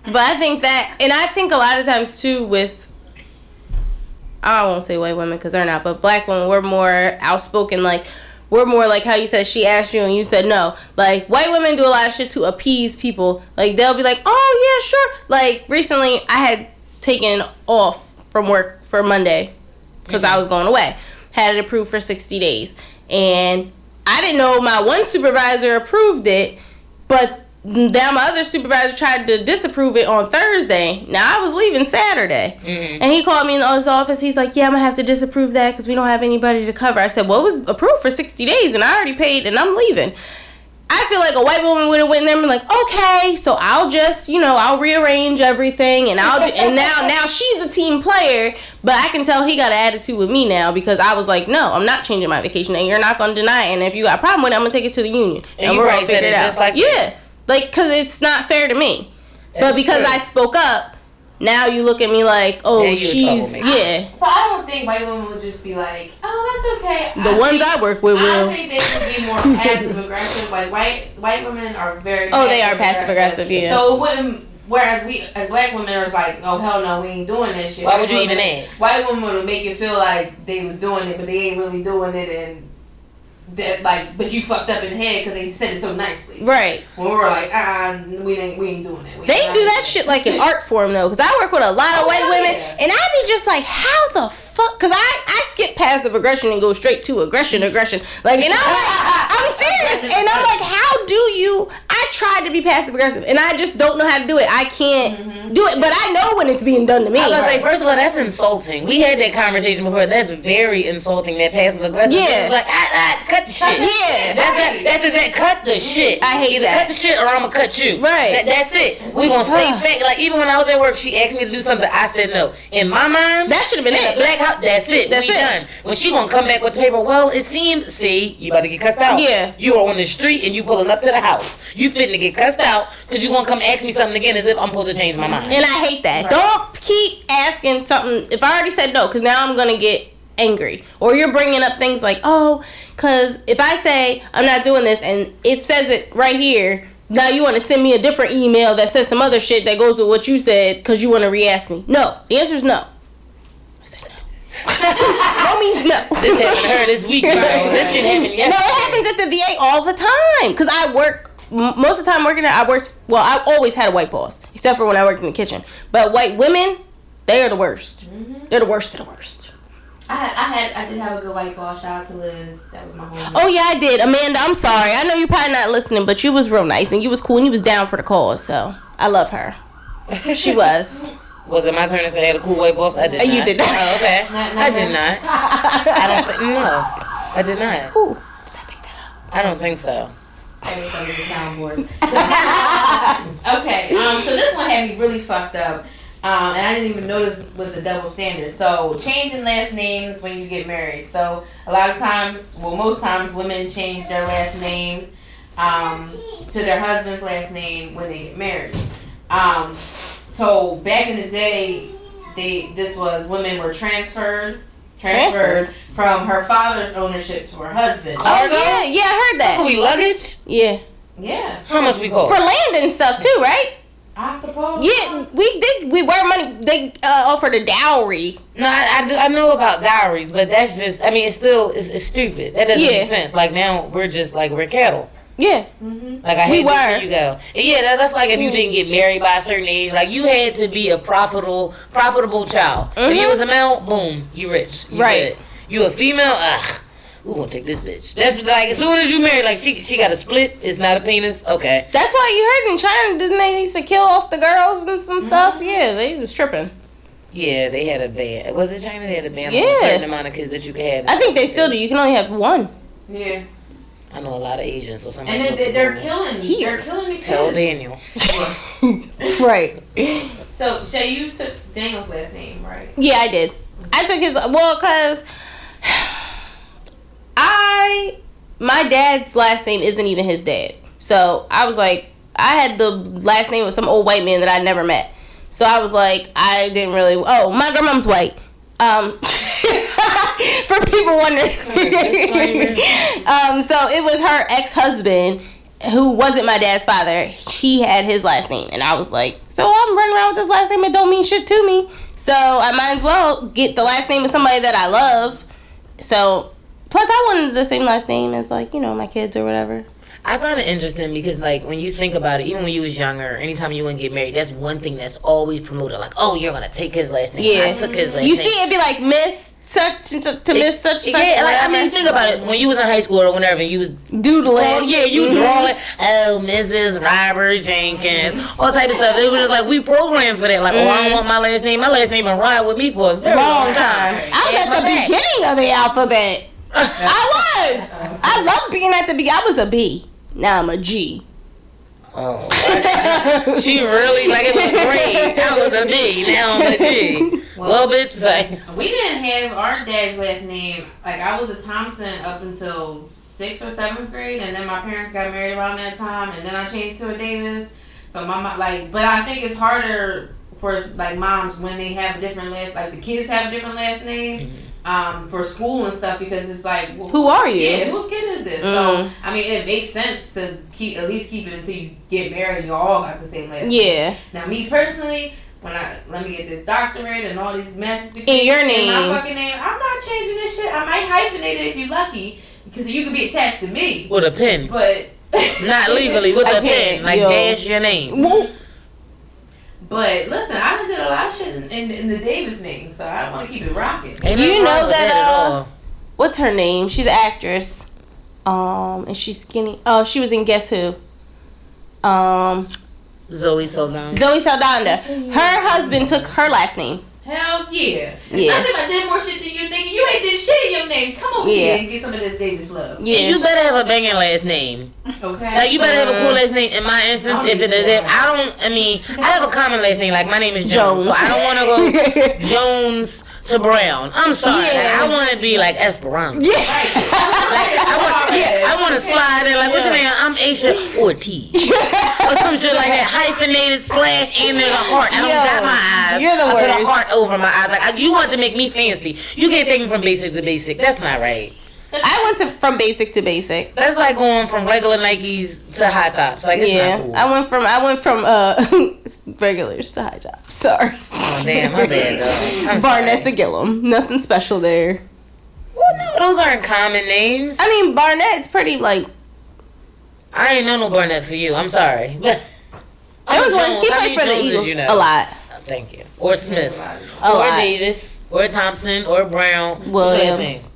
[SPEAKER 3] But I think that, and I think a lot of times too with, I won't say white women because they're not, but black women, we're more outspoken. Like, we're more like how you said she asked you and you said no. Like, white women do a lot of shit to appease people. Like, they'll be like, oh, yeah, sure. Like, recently I had taken off from work for Monday because I mm-hmm. was going away. Had it approved for 60 days. And I didn't know my one supervisor approved it, but now my other supervisor tried to disapprove it on Thursday. Now I was leaving Saturday, mm-hmm. and he called me in his office. He's like, "Yeah, I'm gonna have to disapprove that because we don't have anybody to cover." I said, "Well, it was approved for 60 days, and I already paid, and I'm leaving." I feel like a white woman would have went there and been like, "Okay, so I'll just, you know, I'll rearrange everything, and I'll do, and now now she's a team player, but I can tell he got an attitude with me now because I was like, no, I'm not changing my vacation, and you're not gonna deny it, and if you got a problem with it, I'm gonna take it to the union,
[SPEAKER 4] And you probably said it just like
[SPEAKER 3] yeah,
[SPEAKER 4] that.
[SPEAKER 3] like because it's not fair to me, but because
[SPEAKER 4] true.
[SPEAKER 3] I spoke up, now you look at me like, oh,
[SPEAKER 4] Now
[SPEAKER 3] she's yeah.
[SPEAKER 2] So I don't think white women would just be like, "Oh, that's okay."
[SPEAKER 3] The ones
[SPEAKER 2] think,
[SPEAKER 3] I work with will.
[SPEAKER 2] I think they would be more passive aggressive. Like white white women are very.
[SPEAKER 3] Oh, they are passive-aggressive, yeah.
[SPEAKER 2] So it wouldn't. Whereas we, as black women, are like, "Oh hell no, we ain't doing that shit."
[SPEAKER 4] Why
[SPEAKER 2] White
[SPEAKER 4] would you even ask?
[SPEAKER 2] White women would make you feel like they was doing it, but they ain't really doing it, and that like, but you fucked up in the head because they said it so nicely.
[SPEAKER 3] Right.
[SPEAKER 2] When we were like, "Ah, we ain't, we ain't doing it." We
[SPEAKER 3] They
[SPEAKER 2] ain't
[SPEAKER 3] do that
[SPEAKER 2] it."
[SPEAKER 3] shit like an art form though, because I work with a lot of
[SPEAKER 2] Oh,
[SPEAKER 3] white
[SPEAKER 2] hell
[SPEAKER 3] women,
[SPEAKER 2] yeah.
[SPEAKER 3] and I be just like, how the fuck? Because I I skip passive aggression and go straight to aggression, aggression. Like, and I'm like, I'm serious, and I'm like, how do you? I tried to be passive aggressive, and I just don't know how to do it. I can't do it, but I know when it's being done to me.
[SPEAKER 4] I was gonna say, first of all, that's insulting. We had that conversation before. That's very insulting. That passive aggressive.
[SPEAKER 3] Yeah.
[SPEAKER 4] Like, ah, ah, cut the shit.
[SPEAKER 3] Yeah.
[SPEAKER 4] That's that, that's. Cut the shit.
[SPEAKER 3] I hate
[SPEAKER 4] Either
[SPEAKER 3] that.
[SPEAKER 4] cut the shit or I'm gonna cut you.
[SPEAKER 3] Right.
[SPEAKER 4] That, that's it. We gonna stay fake. Like even when I was at work, she asked me to do something. I said no. In my mind,
[SPEAKER 3] That should've been
[SPEAKER 4] in
[SPEAKER 3] it.
[SPEAKER 4] black house. That's it.
[SPEAKER 3] That's
[SPEAKER 4] we
[SPEAKER 3] it.
[SPEAKER 4] done. When she gonna come back with the paper? Well, it seems. See, you about to get cussed out.
[SPEAKER 3] Yeah.
[SPEAKER 4] You are on the street and you pulling up to the house. You fitting to get cussed out because you gonna come ask me something again as if I'm supposed to change my mind.
[SPEAKER 3] And I hate that. Don't keep asking something. If I already said no, because now I'm gonna get angry. Or you're bringing up things like, oh, because if I say I'm not doing this and it says it right here, now you want to send me a different email that says some other shit that goes with what you said because you want to re-ask me. No, the answer is no. I said no. no means no.
[SPEAKER 4] This happened to her this week, bro. This shit happened
[SPEAKER 3] No, it happens at the VA all the time. Cause I work m- most of the time working there. I worked well. I always had a white boss, except for when I worked in the kitchen. But white women, they are the worst. Mm-hmm. They're the worst of the worst.
[SPEAKER 2] I had, I had, I did have a good white ball. Shout out to Liz. That was my home.
[SPEAKER 3] Oh yeah, I did. Amanda, I'm sorry. I know you're probably not listening, but you was real nice and you was cool and you was down for the cause. So I love her. She was.
[SPEAKER 4] Was it my turn to say I had a cool white boss? I did
[SPEAKER 3] Uh,
[SPEAKER 4] not.
[SPEAKER 3] you did not.
[SPEAKER 4] Oh, okay.
[SPEAKER 2] Not- not
[SPEAKER 4] I did not. I don't think, no. I did not.
[SPEAKER 3] Ooh, did I pick that up?
[SPEAKER 4] I don't think so.
[SPEAKER 2] That was under the soundboard. okay, um, so this one had me really fucked up. Um, and I didn't even notice was a double standard. So changing last names when you get married. So a lot of times, well, most times, women change their last name um, to their husband's last name when they get married. Um, so back in the day, they this was women were transferred. Transferred
[SPEAKER 3] Transferred?
[SPEAKER 2] from her father's ownership to her husband.
[SPEAKER 3] Oh yeah, yeah, I heard that.
[SPEAKER 4] we luggage?
[SPEAKER 3] Yeah,
[SPEAKER 2] Yeah,
[SPEAKER 4] How much we cost?
[SPEAKER 3] for land and stuff too, right?
[SPEAKER 2] I suppose.
[SPEAKER 3] Yeah, we did. We were money. They uh, offered a dowry.
[SPEAKER 4] No, I, I, do, I know about dowries, but that's just, I mean, it's still, it's, it's stupid. That doesn't
[SPEAKER 3] Yeah.
[SPEAKER 4] make sense. Like now, we're just like, we're cattle.
[SPEAKER 3] Yeah,
[SPEAKER 4] Like I
[SPEAKER 3] We
[SPEAKER 4] hate to
[SPEAKER 3] were.
[SPEAKER 4] you go. And yeah, that, that's like if you didn't get married by a certain age. Like you had to be a profitable, profitable child. If you
[SPEAKER 3] Mhm.
[SPEAKER 4] was a male, boom, you rich. You
[SPEAKER 3] Right.
[SPEAKER 4] good. You a female, ugh. Who gonna take this bitch? That's like as soon as you marry, like she she got a split. It's not a penis. Okay.
[SPEAKER 3] that's why you heard in China, didn't they used to kill off the girls and some stuff? Mm-hmm. Yeah, they was tripping.
[SPEAKER 4] Yeah, they had a ban. Was it China? They had a ban on
[SPEAKER 3] Yeah.
[SPEAKER 4] a certain amount of kids that you could have.
[SPEAKER 3] I think they still do. You can only have one.
[SPEAKER 2] Yeah.
[SPEAKER 4] I know a lot of Asians, so somebody.
[SPEAKER 2] And they, they're, killing.
[SPEAKER 3] Here.
[SPEAKER 2] They're killing the kids.
[SPEAKER 4] Tell Daniel.
[SPEAKER 3] Right.
[SPEAKER 2] So Shay, you took Daniel's last name, right?
[SPEAKER 3] Yeah, I did. I took his well, cause I my dad's last name isn't even his dad. So I was like, I had the last name of some old white man that I never met. So I was like, I didn't really. Oh, my grandmom's white. Um, for people wondering. um, so it was her ex husband who wasn't my dad's father. He had his last name, and I was like, so I'm running around with this last name. It don't mean shit to me. So I might as well get the last name of somebody that I love. So plus I wanted the same last name as like you know my kids or whatever.
[SPEAKER 4] I find it interesting because, like, when you think about it, even when you was younger, anytime you want to get married, that's one thing that's always promoted. Like, oh, you're gonna take his last name.
[SPEAKER 3] Yeah.
[SPEAKER 4] I took his last
[SPEAKER 3] You
[SPEAKER 4] name.
[SPEAKER 3] see, it'd be like Miss such to, to Miss such. such
[SPEAKER 4] Yeah, like I mean, think about it. When you was in high school or whenever, you was
[SPEAKER 3] doodling.
[SPEAKER 4] oh yeah, you
[SPEAKER 3] Mhm.
[SPEAKER 4] drawing. Oh, Mrs. Robert Jenkins, all type of stuff. It was just like we programmed for that. Like, oh, I don't want my last name. My last name been ride with me for a very
[SPEAKER 3] long time. I was at the
[SPEAKER 4] back.
[SPEAKER 3] beginning of the alphabet. I was. I love being at the B. I was a B. Now I'm a G.
[SPEAKER 4] Oh, she really like it was great. I was a B. Now I'm a G. Well, bitch, like.
[SPEAKER 2] We didn't have our dad's last name. Like I was a Thompson up until sixth or seventh grade, and then my parents got married around that time, and then I changed to a Davis. So my mom, like, but I think it's harder for like moms when they have a different last, like the kids have a different last name. Mm-hmm. Um, for school and stuff because it's like well,
[SPEAKER 3] Who are you?
[SPEAKER 2] Yeah, whose kid is this?
[SPEAKER 3] Mm.
[SPEAKER 2] So I mean, it makes sense to keep at least keep it until you get married. You all got the same last name.
[SPEAKER 3] Yeah.
[SPEAKER 2] Now, me personally, when I let me get this doctorate and all these master's
[SPEAKER 3] In
[SPEAKER 2] degrees
[SPEAKER 3] your
[SPEAKER 2] my
[SPEAKER 3] name.
[SPEAKER 2] fucking name, I'm not changing this shit. I might hyphenate it if you're lucky, because you could be attached to me.
[SPEAKER 4] With a pen.
[SPEAKER 2] But
[SPEAKER 4] Not legally, with a,
[SPEAKER 3] A
[SPEAKER 4] pen.
[SPEAKER 3] pen,
[SPEAKER 4] Like,
[SPEAKER 3] yo.
[SPEAKER 4] dash your name.
[SPEAKER 3] Woo.
[SPEAKER 2] But listen, I done did a lot of shit in, in, in the Davis name, so I want to keep it rocking.
[SPEAKER 4] Ain't
[SPEAKER 3] Do you know
[SPEAKER 4] with
[SPEAKER 3] that, uh. What's her name? She's an actress. Um, and she's skinny. Oh, she was in Guess Who. Um,
[SPEAKER 4] Zoe Saldana.
[SPEAKER 3] Zoe Saldana. Her husband took her last name.
[SPEAKER 2] Hell yeah.
[SPEAKER 3] Yeah.
[SPEAKER 2] Especially if I did more shit than you thinking. You ain't did shit in your name. Come over
[SPEAKER 3] Yeah.
[SPEAKER 2] here and get some of this Davis love.
[SPEAKER 3] Yeah.
[SPEAKER 4] you better have a banging last name.
[SPEAKER 2] Okay.
[SPEAKER 4] Like you better have a cool mm. last name. In my instance, if it is, if I don't, I mean, I have a common last name. Like my name is Jones,
[SPEAKER 3] Jones.
[SPEAKER 4] so I don't want to go Jones to Brown. I'm sorry.
[SPEAKER 3] Yeah.
[SPEAKER 4] I want to be like Esperanza.
[SPEAKER 3] Yeah.
[SPEAKER 4] Like, I want, yeah, I want to slide in. Like, what's your name? I'm Aisha Ortiz. or some shit like that. Hyphenated slash and there's a heart. I don't
[SPEAKER 3] Yo,
[SPEAKER 4] got my eyes.
[SPEAKER 3] you're the
[SPEAKER 4] I put a heart over my eyes. Like, I- you want to make me fancy. You can't take me from basic to basic. That's not right.
[SPEAKER 3] I went to from basic to basic.
[SPEAKER 4] That's like going from regular Nikes to high tops. Like, it's
[SPEAKER 3] yeah,
[SPEAKER 4] not cool.
[SPEAKER 3] I went from I went from uh regulars to high tops. Sorry,
[SPEAKER 4] Oh, damn, my bad, though. I'm
[SPEAKER 3] Barnett
[SPEAKER 4] sorry.
[SPEAKER 3] to Gillum. Nothing special there.
[SPEAKER 4] Well, no, those aren't common names.
[SPEAKER 3] I mean, Barnett's pretty like.
[SPEAKER 4] I ain't know no Barnett for you. I'm sorry.
[SPEAKER 3] There was one. He played for the Eagles
[SPEAKER 4] you know?
[SPEAKER 3] a lot.
[SPEAKER 4] Thank you. Or Smith.
[SPEAKER 3] A
[SPEAKER 4] or
[SPEAKER 3] lot.
[SPEAKER 4] Davis. Or Thompson. Or Brown. What's your last name?
[SPEAKER 3] Williams.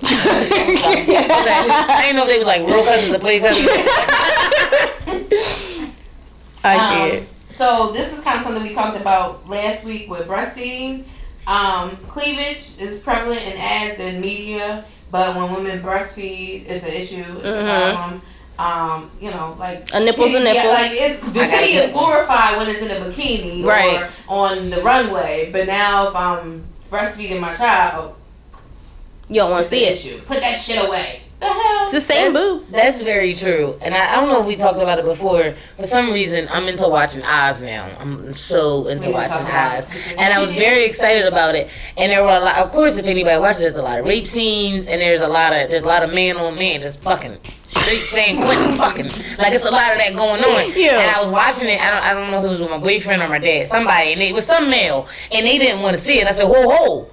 [SPEAKER 2] Thompson.
[SPEAKER 4] I didn't know if they was like real cousins or play cousins.
[SPEAKER 3] I
[SPEAKER 2] Um,
[SPEAKER 3] get.
[SPEAKER 2] So this is kind of something we talked about last week with breastfeeding. Um, cleavage is prevalent in ads and media, but when women breastfeed, it's an issue. It's a
[SPEAKER 3] Mhm.
[SPEAKER 2] problem. Um, you know, like
[SPEAKER 3] A nipple's a
[SPEAKER 2] titty- yeah,
[SPEAKER 3] nipple.
[SPEAKER 2] like it's the
[SPEAKER 4] I
[SPEAKER 2] titty is glorified when it's in a bikini
[SPEAKER 3] Right.
[SPEAKER 2] or on the runway. But now if I'm breastfeeding my child,
[SPEAKER 3] You don't want to see it.
[SPEAKER 2] issue. Put that shit away. The hell?
[SPEAKER 3] It's the same
[SPEAKER 4] That's-
[SPEAKER 3] boob.
[SPEAKER 4] That's very true. And I, I don't know if we talked about it before. For some reason, I'm into watching Oz now. I'm so into watching Oz. And I was very excited about it. And there were a lot, of course, if anybody watches, there's a lot of rape scenes. And there's a lot of, there's a lot of man on man just fucking. Straight saying quitting fucking. Like it's a lot of that going on.
[SPEAKER 3] Yeah.
[SPEAKER 4] And I was watching it. I don't, I don't know if it was with my boyfriend or my dad. Somebody. And it was some male. And they didn't want to see it. I said, whoa, whoa.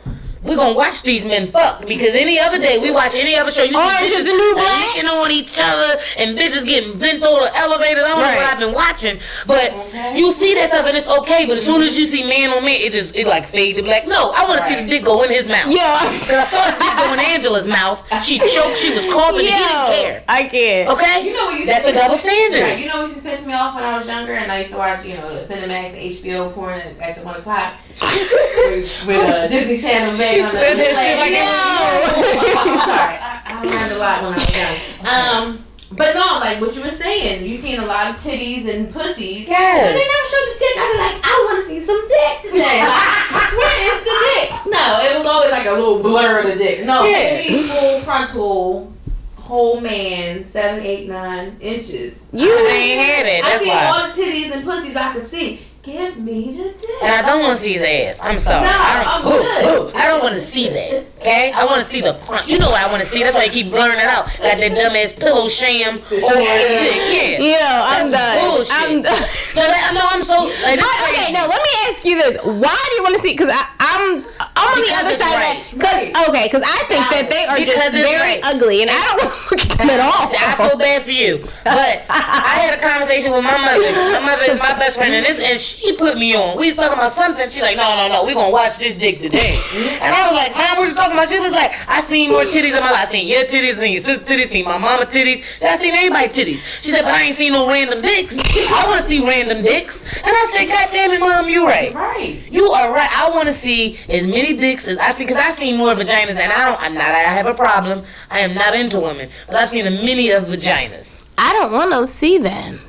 [SPEAKER 4] We gonna watch these men fuck because any other day we watch any other show. You see
[SPEAKER 3] Orange is
[SPEAKER 4] bitches
[SPEAKER 3] the New Black.
[SPEAKER 4] licking on each other and bitches getting bent over elevators. I don't know what I've been watching, but
[SPEAKER 2] Okay.
[SPEAKER 4] you see that stuff and it's okay. But as soon as you see man on man, it just it like fade to black. No, I want to see the dick go in his mouth.
[SPEAKER 3] Yeah.
[SPEAKER 4] Cause I saw the dick go in Angela's mouth. She choked. She was coughing. and He didn't care.
[SPEAKER 3] I get.
[SPEAKER 4] Okay.
[SPEAKER 2] You know what you
[SPEAKER 4] That's a double standard.
[SPEAKER 2] Right, you know what used to piss me off when I was younger and I used to watch, you know, the Cinemax HBO porn at, at the one o'clock with, with uh, Disney Channel back
[SPEAKER 4] She
[SPEAKER 2] on the
[SPEAKER 4] said that shit like
[SPEAKER 2] I'm sorry, I, I learned a lot when I was young. Um, but no, like what you were saying, you seen a lot of titties and pussies.
[SPEAKER 4] Yes.
[SPEAKER 2] But they never showed the dick. I'd be like, I want to see some dick today. Like, where is the dick? No, it was always like a little blur of the dick. No,
[SPEAKER 4] Yeah.
[SPEAKER 2] me full frontal, whole man, seven, eight, nine inches.
[SPEAKER 3] You
[SPEAKER 4] They ain't had it.
[SPEAKER 2] I see all the titties and pussies I could see. Give me the dick.
[SPEAKER 4] And I don't want to see his ass. I'm sorry.
[SPEAKER 2] No,
[SPEAKER 4] I
[SPEAKER 2] I'm
[SPEAKER 4] don't,
[SPEAKER 2] good.
[SPEAKER 4] I don't want to see that. Okay? I want to see the front. You know what I want to see. That's why I keep blurring it out. Got that dumbass pillow sham over his dick. Yeah.
[SPEAKER 3] Yeah, I'm
[SPEAKER 4] That's
[SPEAKER 3] done.
[SPEAKER 4] bullshit.
[SPEAKER 3] I'm done.
[SPEAKER 4] No, that, no, I'm so. Like,
[SPEAKER 3] I- okay, now let me ask you this: Why do you want to see? Because I'm I'm on the other side of that. Cause,
[SPEAKER 2] Right.
[SPEAKER 3] Okay, because I think that they are
[SPEAKER 4] Because
[SPEAKER 3] just very
[SPEAKER 4] right.
[SPEAKER 3] ugly, and I don't at them at all.
[SPEAKER 4] I feel bad for you, but I had a conversation with my mother. My mother is my best friend, and this, and she put me on. We was talking about something. She like, no, no, no, we gonna watch this dick today. And I was like, Mom, what you talking about? She was like, I seen more titties in my life. I seen your titties, seen your sister titties, seen my mama titties. I seen everybody titties. She said, but I ain't seen no random dicks. I want to see random dicks. And I said, God damn it, Mom, you right.
[SPEAKER 2] Right.
[SPEAKER 4] You are right. I want to see as many dicks as I see, because I seen more vaginas, and I don't. I'm not. I have a problem. I am not into women, but I've seen a many of vaginas.
[SPEAKER 3] I don't want to see them.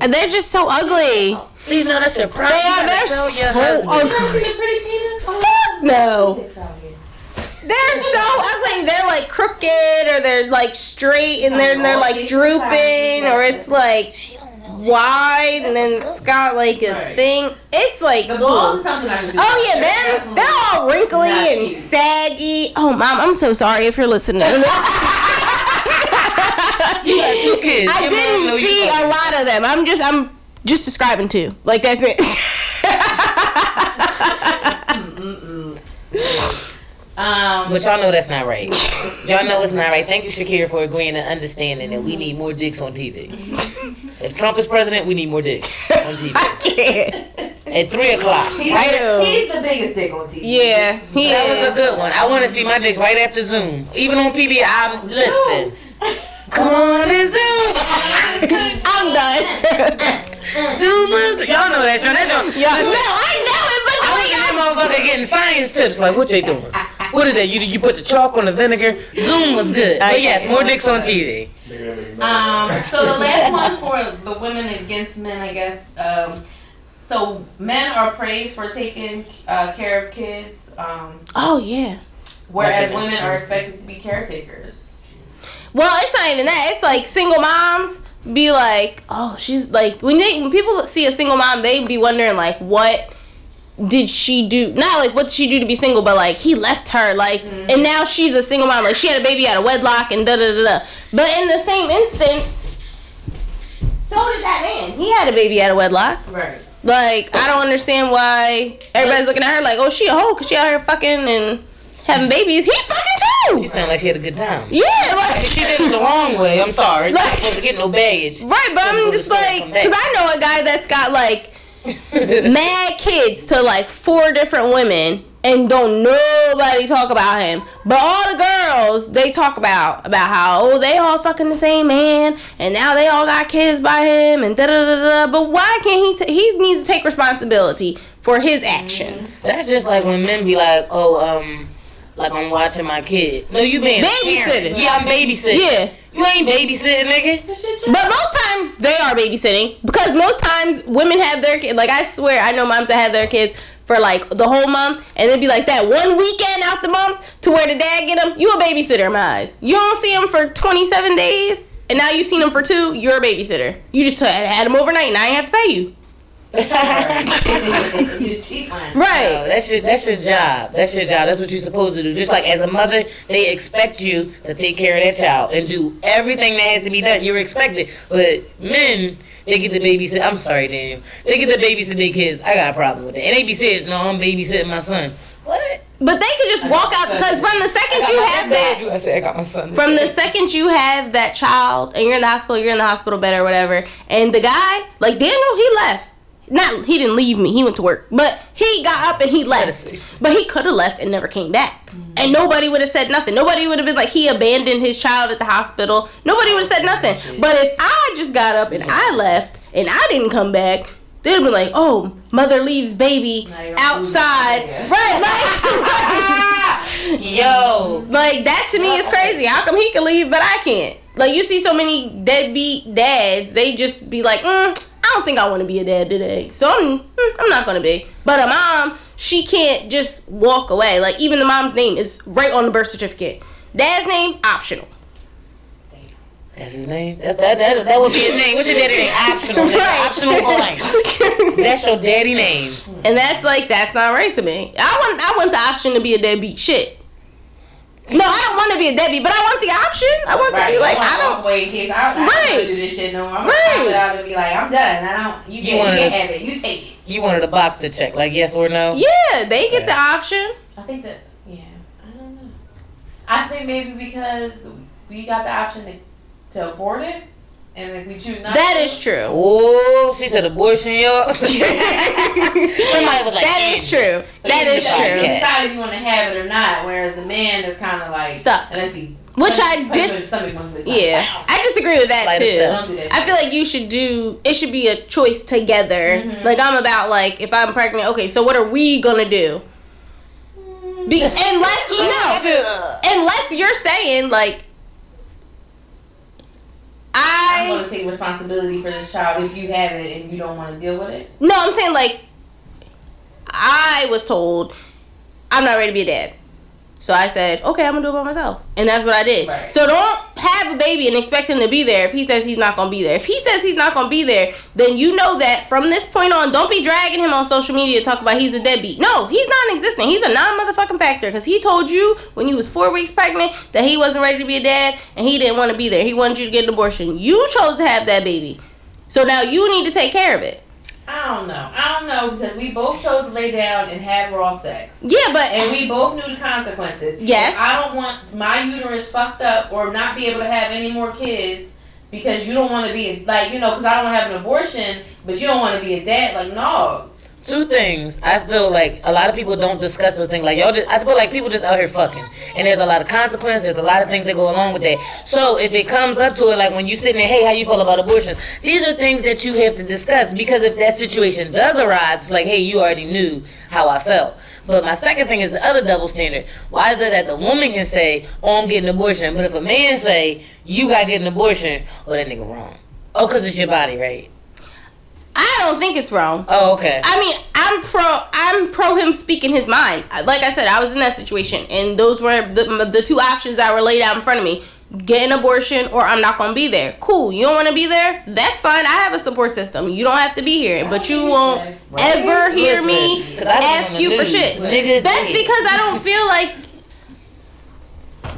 [SPEAKER 3] And They're just so ugly.
[SPEAKER 4] See, no, that's your problem.
[SPEAKER 3] They are. They're so
[SPEAKER 4] your husband.
[SPEAKER 2] You
[SPEAKER 3] ugly.
[SPEAKER 2] ever seen a pretty penis?
[SPEAKER 3] Oh, Fuck no.
[SPEAKER 2] Dicks out here.
[SPEAKER 3] They're so ugly. They're like crooked, or they're like straight, and then they're like drooping, or it's like wide, and then it's got like a
[SPEAKER 2] Right.
[SPEAKER 3] thing. It's like
[SPEAKER 2] The balls is something I can do.
[SPEAKER 3] Oh yeah, they're they're all wrinkly
[SPEAKER 2] Not
[SPEAKER 3] and
[SPEAKER 2] cute.
[SPEAKER 3] saggy. Oh mom, I'm so sorry if you're listening.
[SPEAKER 4] You got two kids.
[SPEAKER 3] I
[SPEAKER 4] Your
[SPEAKER 3] didn't
[SPEAKER 4] you
[SPEAKER 3] see a lot of them. I'm just I'm just describing two. Like that's it.
[SPEAKER 2] Um,
[SPEAKER 4] But y'all know that's not right. Y'all know it's not right. Thank you, Shakira, for agreeing and understanding that we need more dicks on TV. If Trump is president, we need more dicks on TV.
[SPEAKER 3] I can't.
[SPEAKER 4] At 3 o'clock.
[SPEAKER 2] he's,
[SPEAKER 3] do.
[SPEAKER 2] he's the biggest dick on TV.
[SPEAKER 3] Yeah, he
[SPEAKER 4] That was a good one. I want to see my dicks right after Zoom. Even on PB, I'm listen. Come on and zoom.
[SPEAKER 3] I'm done.
[SPEAKER 4] Zoom. Y'all know that show. That show.
[SPEAKER 3] yeah, no, I know it, but
[SPEAKER 4] I was that motherfucker getting science tips. Like, what they doing? What is that? You you put the chalk on the vinegar? Zoom was good. But yes, more dicks on TV.
[SPEAKER 2] Um, so the last one for the women against men, I guess. Um, so men are praised for taking uh, care of kids, um,
[SPEAKER 3] Oh yeah.
[SPEAKER 2] whereas women are expected to be caretakers.
[SPEAKER 3] Well, it's not even that. It's like single moms be like, oh, she's like when they when people see a single mom, they be wondering like, what did she do? Not like what did she do to be single, but like he left her, like, and mm-hmm. now she's a single mom. Like she had a baby out of wedlock and da da da da. But in the same instance, so did that man. He had a baby out of wedlock.
[SPEAKER 2] Right.
[SPEAKER 3] Like I don't understand why everybody's looking at her like, oh, she a hoe because she out here fucking and having babies. He fucking too
[SPEAKER 4] She
[SPEAKER 3] too.
[SPEAKER 4] sounded like she had a good time.
[SPEAKER 3] Yeah, like.
[SPEAKER 4] She did it the wrong way. I'm sorry.
[SPEAKER 3] Like-
[SPEAKER 4] Like, supposed to get no baggage.
[SPEAKER 3] Right, but I'm just like, because I know a guy that's got like mad kids to like four different women and don't nobody talk about him. But all the girls they talk about about how oh they all fucking the same man and now they all got kids by him and da da da da. But why can't he? T- he needs to take responsibility for his actions.
[SPEAKER 4] That's just like when men be like, oh, um, like I'm watching my kid. No, you being
[SPEAKER 3] Babysitting.
[SPEAKER 4] Yeah, I'm babysitting.
[SPEAKER 3] Yeah.
[SPEAKER 4] You ain't babysitting, nigga.
[SPEAKER 3] But most times they are babysitting because most times women have their kids. Like I swear, I know moms that have their kids for like the whole month, and they'd be like that one weekend out the month to where the dad get them. You a babysitter in my eyes. You don't see them for twenty seven days, and now you seen them for two. You're a babysitter. You just had, had them overnight. and I have to pay you.
[SPEAKER 2] You cheap one.
[SPEAKER 4] No,
[SPEAKER 3] Right.
[SPEAKER 4] that's your that's your job. That's your job. That's what you're supposed to do. Just like as a mother, they expect you to take care of that child and do everything that has to be done. You're expected. But men, they get the babysit. I'm sorry, Daniel. They get the babysit their kids. I got a problem with that. And they be saying, "No, I'm babysitting my son." What?
[SPEAKER 3] But they could just walk out because from the second you have that.
[SPEAKER 4] I said I got my son.
[SPEAKER 3] From the second you have that child and you're in the hospital, you're in the hospital bed or whatever, and the guy, like Daniel, he left. Not he didn't leave me. He went to work, but he got up and he left. But he could have left and never came back, and nobody would have said nothing. Nobody would have been like he abandoned his child at the hospital. Nobody would have said nothing. But if I just got up and I left and I didn't come back. They'd have been like, "Oh, mother leaves baby outside, right?" Like,
[SPEAKER 4] Yo,
[SPEAKER 3] like that to me is crazy. How come he can leave but I can't? Like you see so many deadbeat dads, they just be like, mm, I don't think I want to be a dad today, so I'm mm, I'm not gonna be. But a mom, she can't just walk away. Like even the mom's name is right on the birth certificate. Dad's name optional.
[SPEAKER 4] that's his name. That's that that that would be his name. What's your daddy name? Optional. That's optional blank. That's your daddy name.
[SPEAKER 3] and that's like that's not right to me. I want I want the option to be a deadbeat shit. No, I don't want to be a Debbie, but I want the option. I want to
[SPEAKER 2] Right.
[SPEAKER 3] be like
[SPEAKER 2] I
[SPEAKER 3] I
[SPEAKER 2] don't
[SPEAKER 3] don't.
[SPEAKER 2] wait in case I, I don't
[SPEAKER 3] Right.
[SPEAKER 2] wanna do this shit no more. I'm
[SPEAKER 3] Right.
[SPEAKER 2] gonna out and be like, I'm done. I don't. You
[SPEAKER 4] You
[SPEAKER 2] get, you
[SPEAKER 4] wanted
[SPEAKER 2] can
[SPEAKER 4] to-
[SPEAKER 2] have it. You take it.
[SPEAKER 4] You wanted a box to check, like yes or no.
[SPEAKER 3] Yeah, they get the option.
[SPEAKER 2] I think that. Yeah. I don't know. I think maybe because we got the option to to abort it, and if we choose not,
[SPEAKER 3] That
[SPEAKER 2] to,
[SPEAKER 3] is true.
[SPEAKER 4] Oh, she said abortion, yo. Somebody was like,
[SPEAKER 3] That is true.
[SPEAKER 2] So
[SPEAKER 3] That
[SPEAKER 2] you
[SPEAKER 3] is
[SPEAKER 2] decide- You
[SPEAKER 3] true.
[SPEAKER 4] Yeah.
[SPEAKER 2] decide if you want to have it or not. Whereas the man is kind of like
[SPEAKER 3] Stuck.
[SPEAKER 2] Unless he,
[SPEAKER 3] Which I
[SPEAKER 2] punch
[SPEAKER 3] dis-
[SPEAKER 2] him in the stomach one good time.
[SPEAKER 3] Yeah,
[SPEAKER 2] Pow.
[SPEAKER 3] I disagree with that too.
[SPEAKER 4] steps.
[SPEAKER 2] Don't do that
[SPEAKER 3] I feel like you should do. It should be a choice together.
[SPEAKER 2] Mhm.
[SPEAKER 3] Like I'm about like if I'm pregnant. Okay, so what are we gonna do? Be, unless no, unless you're saying like
[SPEAKER 2] I'm
[SPEAKER 3] I
[SPEAKER 2] going to take responsibility for this child if you have it and you don't want to deal with it.
[SPEAKER 3] no, I'm saying like I was told I'm not ready to be a dad. So I said, okay, I'm gonna do it by myself, and that's what I did.
[SPEAKER 2] Right.
[SPEAKER 3] So don't have a baby and expect him to be there if he says he's not gonna be there. If he says he's not gonna be there, then you know that from this point on, don't be dragging him on social media to talk about he's a deadbeat. No, he's non-existent. He's a non-motherfucking factor because he told you when you was four weeks pregnant that he wasn't ready to be a dad and he didn't want to be there. He wanted you to get an abortion. You chose to have that baby, so now you need to take care of it.
[SPEAKER 2] I don't know. I don't know because we both chose to lay down and have raw sex.
[SPEAKER 3] Yeah, but
[SPEAKER 2] And we both knew the consequences.
[SPEAKER 3] Yes.
[SPEAKER 2] If I don't want my uterus fucked up or not be able to have any more kids because you don't want to be like you know because I don't want to have an abortion, but you don't want to be a dad. Like no,
[SPEAKER 4] two things. I feel like a lot of people don't discuss those things. Like y'all just, I feel like people just out here fucking, and there's a lot of consequences. There's a lot of things that go along with that. So if it comes up to it, like when you sitting there, hey, how you feel about abortion? These are things that you have to discuss because if that situation does arise, it's like, hey, you already knew how I felt. But my second thing is the other double standard. Why is it that the woman can say, "Oh, I'm getting an abortion," but if a man say, "You got to get an abortion," oh, that nigga wrong. Oh, cause it's your body, right?
[SPEAKER 3] I don't think it's wrong.
[SPEAKER 4] Oh, okay.
[SPEAKER 3] I mean, I'm pro. I'm pro him speaking his mind. Like I said, I was in that situation, and those were the the two options that were laid out in front of me: get an abortion, or I'm not gonna be there. Cool. You don't want to be there? That's fine. I have a support system. You don't have to be here, but you won't ever hear me
[SPEAKER 4] Listen, 'cause I was on
[SPEAKER 3] ask
[SPEAKER 4] the
[SPEAKER 3] you for shit.
[SPEAKER 4] Nigga,
[SPEAKER 3] That's because I don't feel like.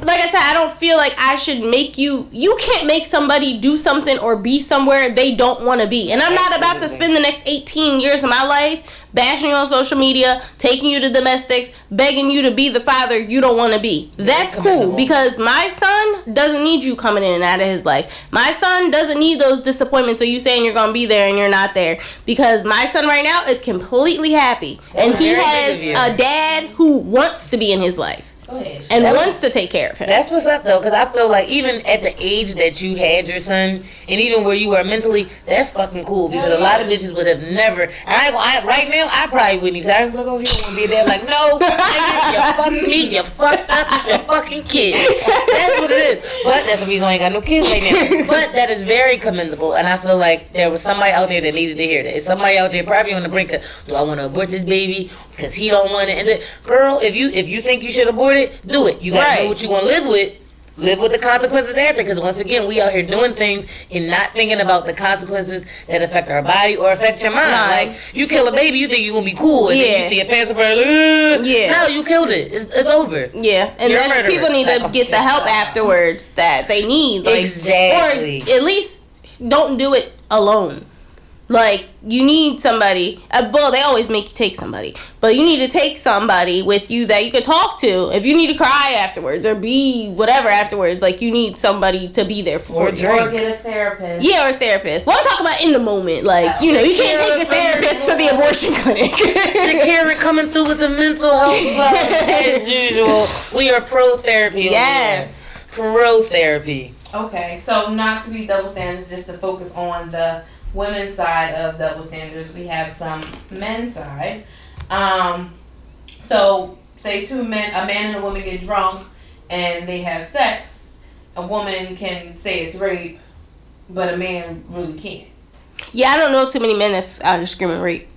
[SPEAKER 3] Like I said, I don't feel like I should make you. You can't make somebody do something or be somewhere they don't want to be. And I'm not about to spend the next 18 years of my life bashing you on social media, taking you to domestics, begging you to be the father you don't want to be. That's cool because my son doesn't need you coming in and out of his life. My son doesn't need those disappointments of you saying you're going to be there and you're not there because my son right now is completely happy and he has
[SPEAKER 4] big of you.
[SPEAKER 3] a dad who wants to be in his life
[SPEAKER 2] Go ahead.
[SPEAKER 3] and
[SPEAKER 4] That was-
[SPEAKER 3] wants to take care of him.
[SPEAKER 4] That's what's up though, because I feel like even at the age that you had your son, and even where you were mentally, that's fucking cool. Because a lot of bitches would have never. And I, I right now, I probably wouldn't even say, "I'm gonna go here and be there." Like, no, nigga, you fucked me, you fucked up, it's your fucking kid. That's what it is. But that's the reason I ain't got no kids right now. But that is very commendable, and I feel like there was somebody out there that needed to hear that. It's somebody out there probably on the brink of, do I want to abort this baby because he don't want it? And then, girl, if you if you think you should abort it, do it. You gotta
[SPEAKER 3] Right.
[SPEAKER 4] know what you gonna live with. Live with the consequences after, because once again, we out here doing things and not thinking about the consequences that affect our body or affect your mind.
[SPEAKER 3] Nah.
[SPEAKER 4] Like you kill a baby, you think you're gonna be cool, and then you see a pacifier. Like,
[SPEAKER 3] Yeah.
[SPEAKER 4] no, you killed it. It's, it's over.
[SPEAKER 3] Yeah, and
[SPEAKER 4] You're
[SPEAKER 3] then people need to get the help afterwards that they need. Like,
[SPEAKER 4] Exactly.
[SPEAKER 3] Or at least don't do it alone. Like you need somebody. Uh, well, they always make you take somebody, but you need to take somebody with you that you could talk to. If you need to cry afterwards or be whatever afterwards, like you need somebody to be there for
[SPEAKER 4] Or
[SPEAKER 3] you.
[SPEAKER 4] drink.
[SPEAKER 2] Or get a therapist.
[SPEAKER 3] Yeah, or a therapist. Well, I'm talking about in the moment. Like you know, you can't take a therapist to the abortion clinic.
[SPEAKER 4] Karen coming through with the mental health bug as usual. We are pro therapy.
[SPEAKER 3] yes.
[SPEAKER 4] pro therapy.
[SPEAKER 2] Okay, so not to be double standards, just to focus on the women's side of double standards, we have some men's side. Um, so say two men, a man and a woman get drunk and they have sex. A woman can say it's rape, but a man really can't.
[SPEAKER 3] Yeah, I don't know too many men that's out here screaming rape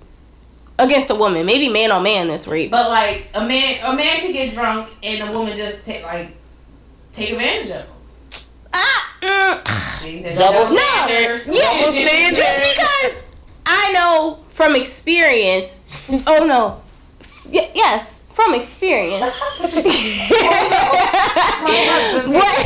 [SPEAKER 3] against a woman. Maybe man on man that's rape.
[SPEAKER 2] But like a man, a man could get drunk and a woman just take like take advantage of him.
[SPEAKER 3] Ah, mm,
[SPEAKER 4] Double
[SPEAKER 3] no,
[SPEAKER 2] standards.
[SPEAKER 3] yeah,
[SPEAKER 4] Double standards.
[SPEAKER 3] just because I know from experience. Oh no, y- yes, from experience. what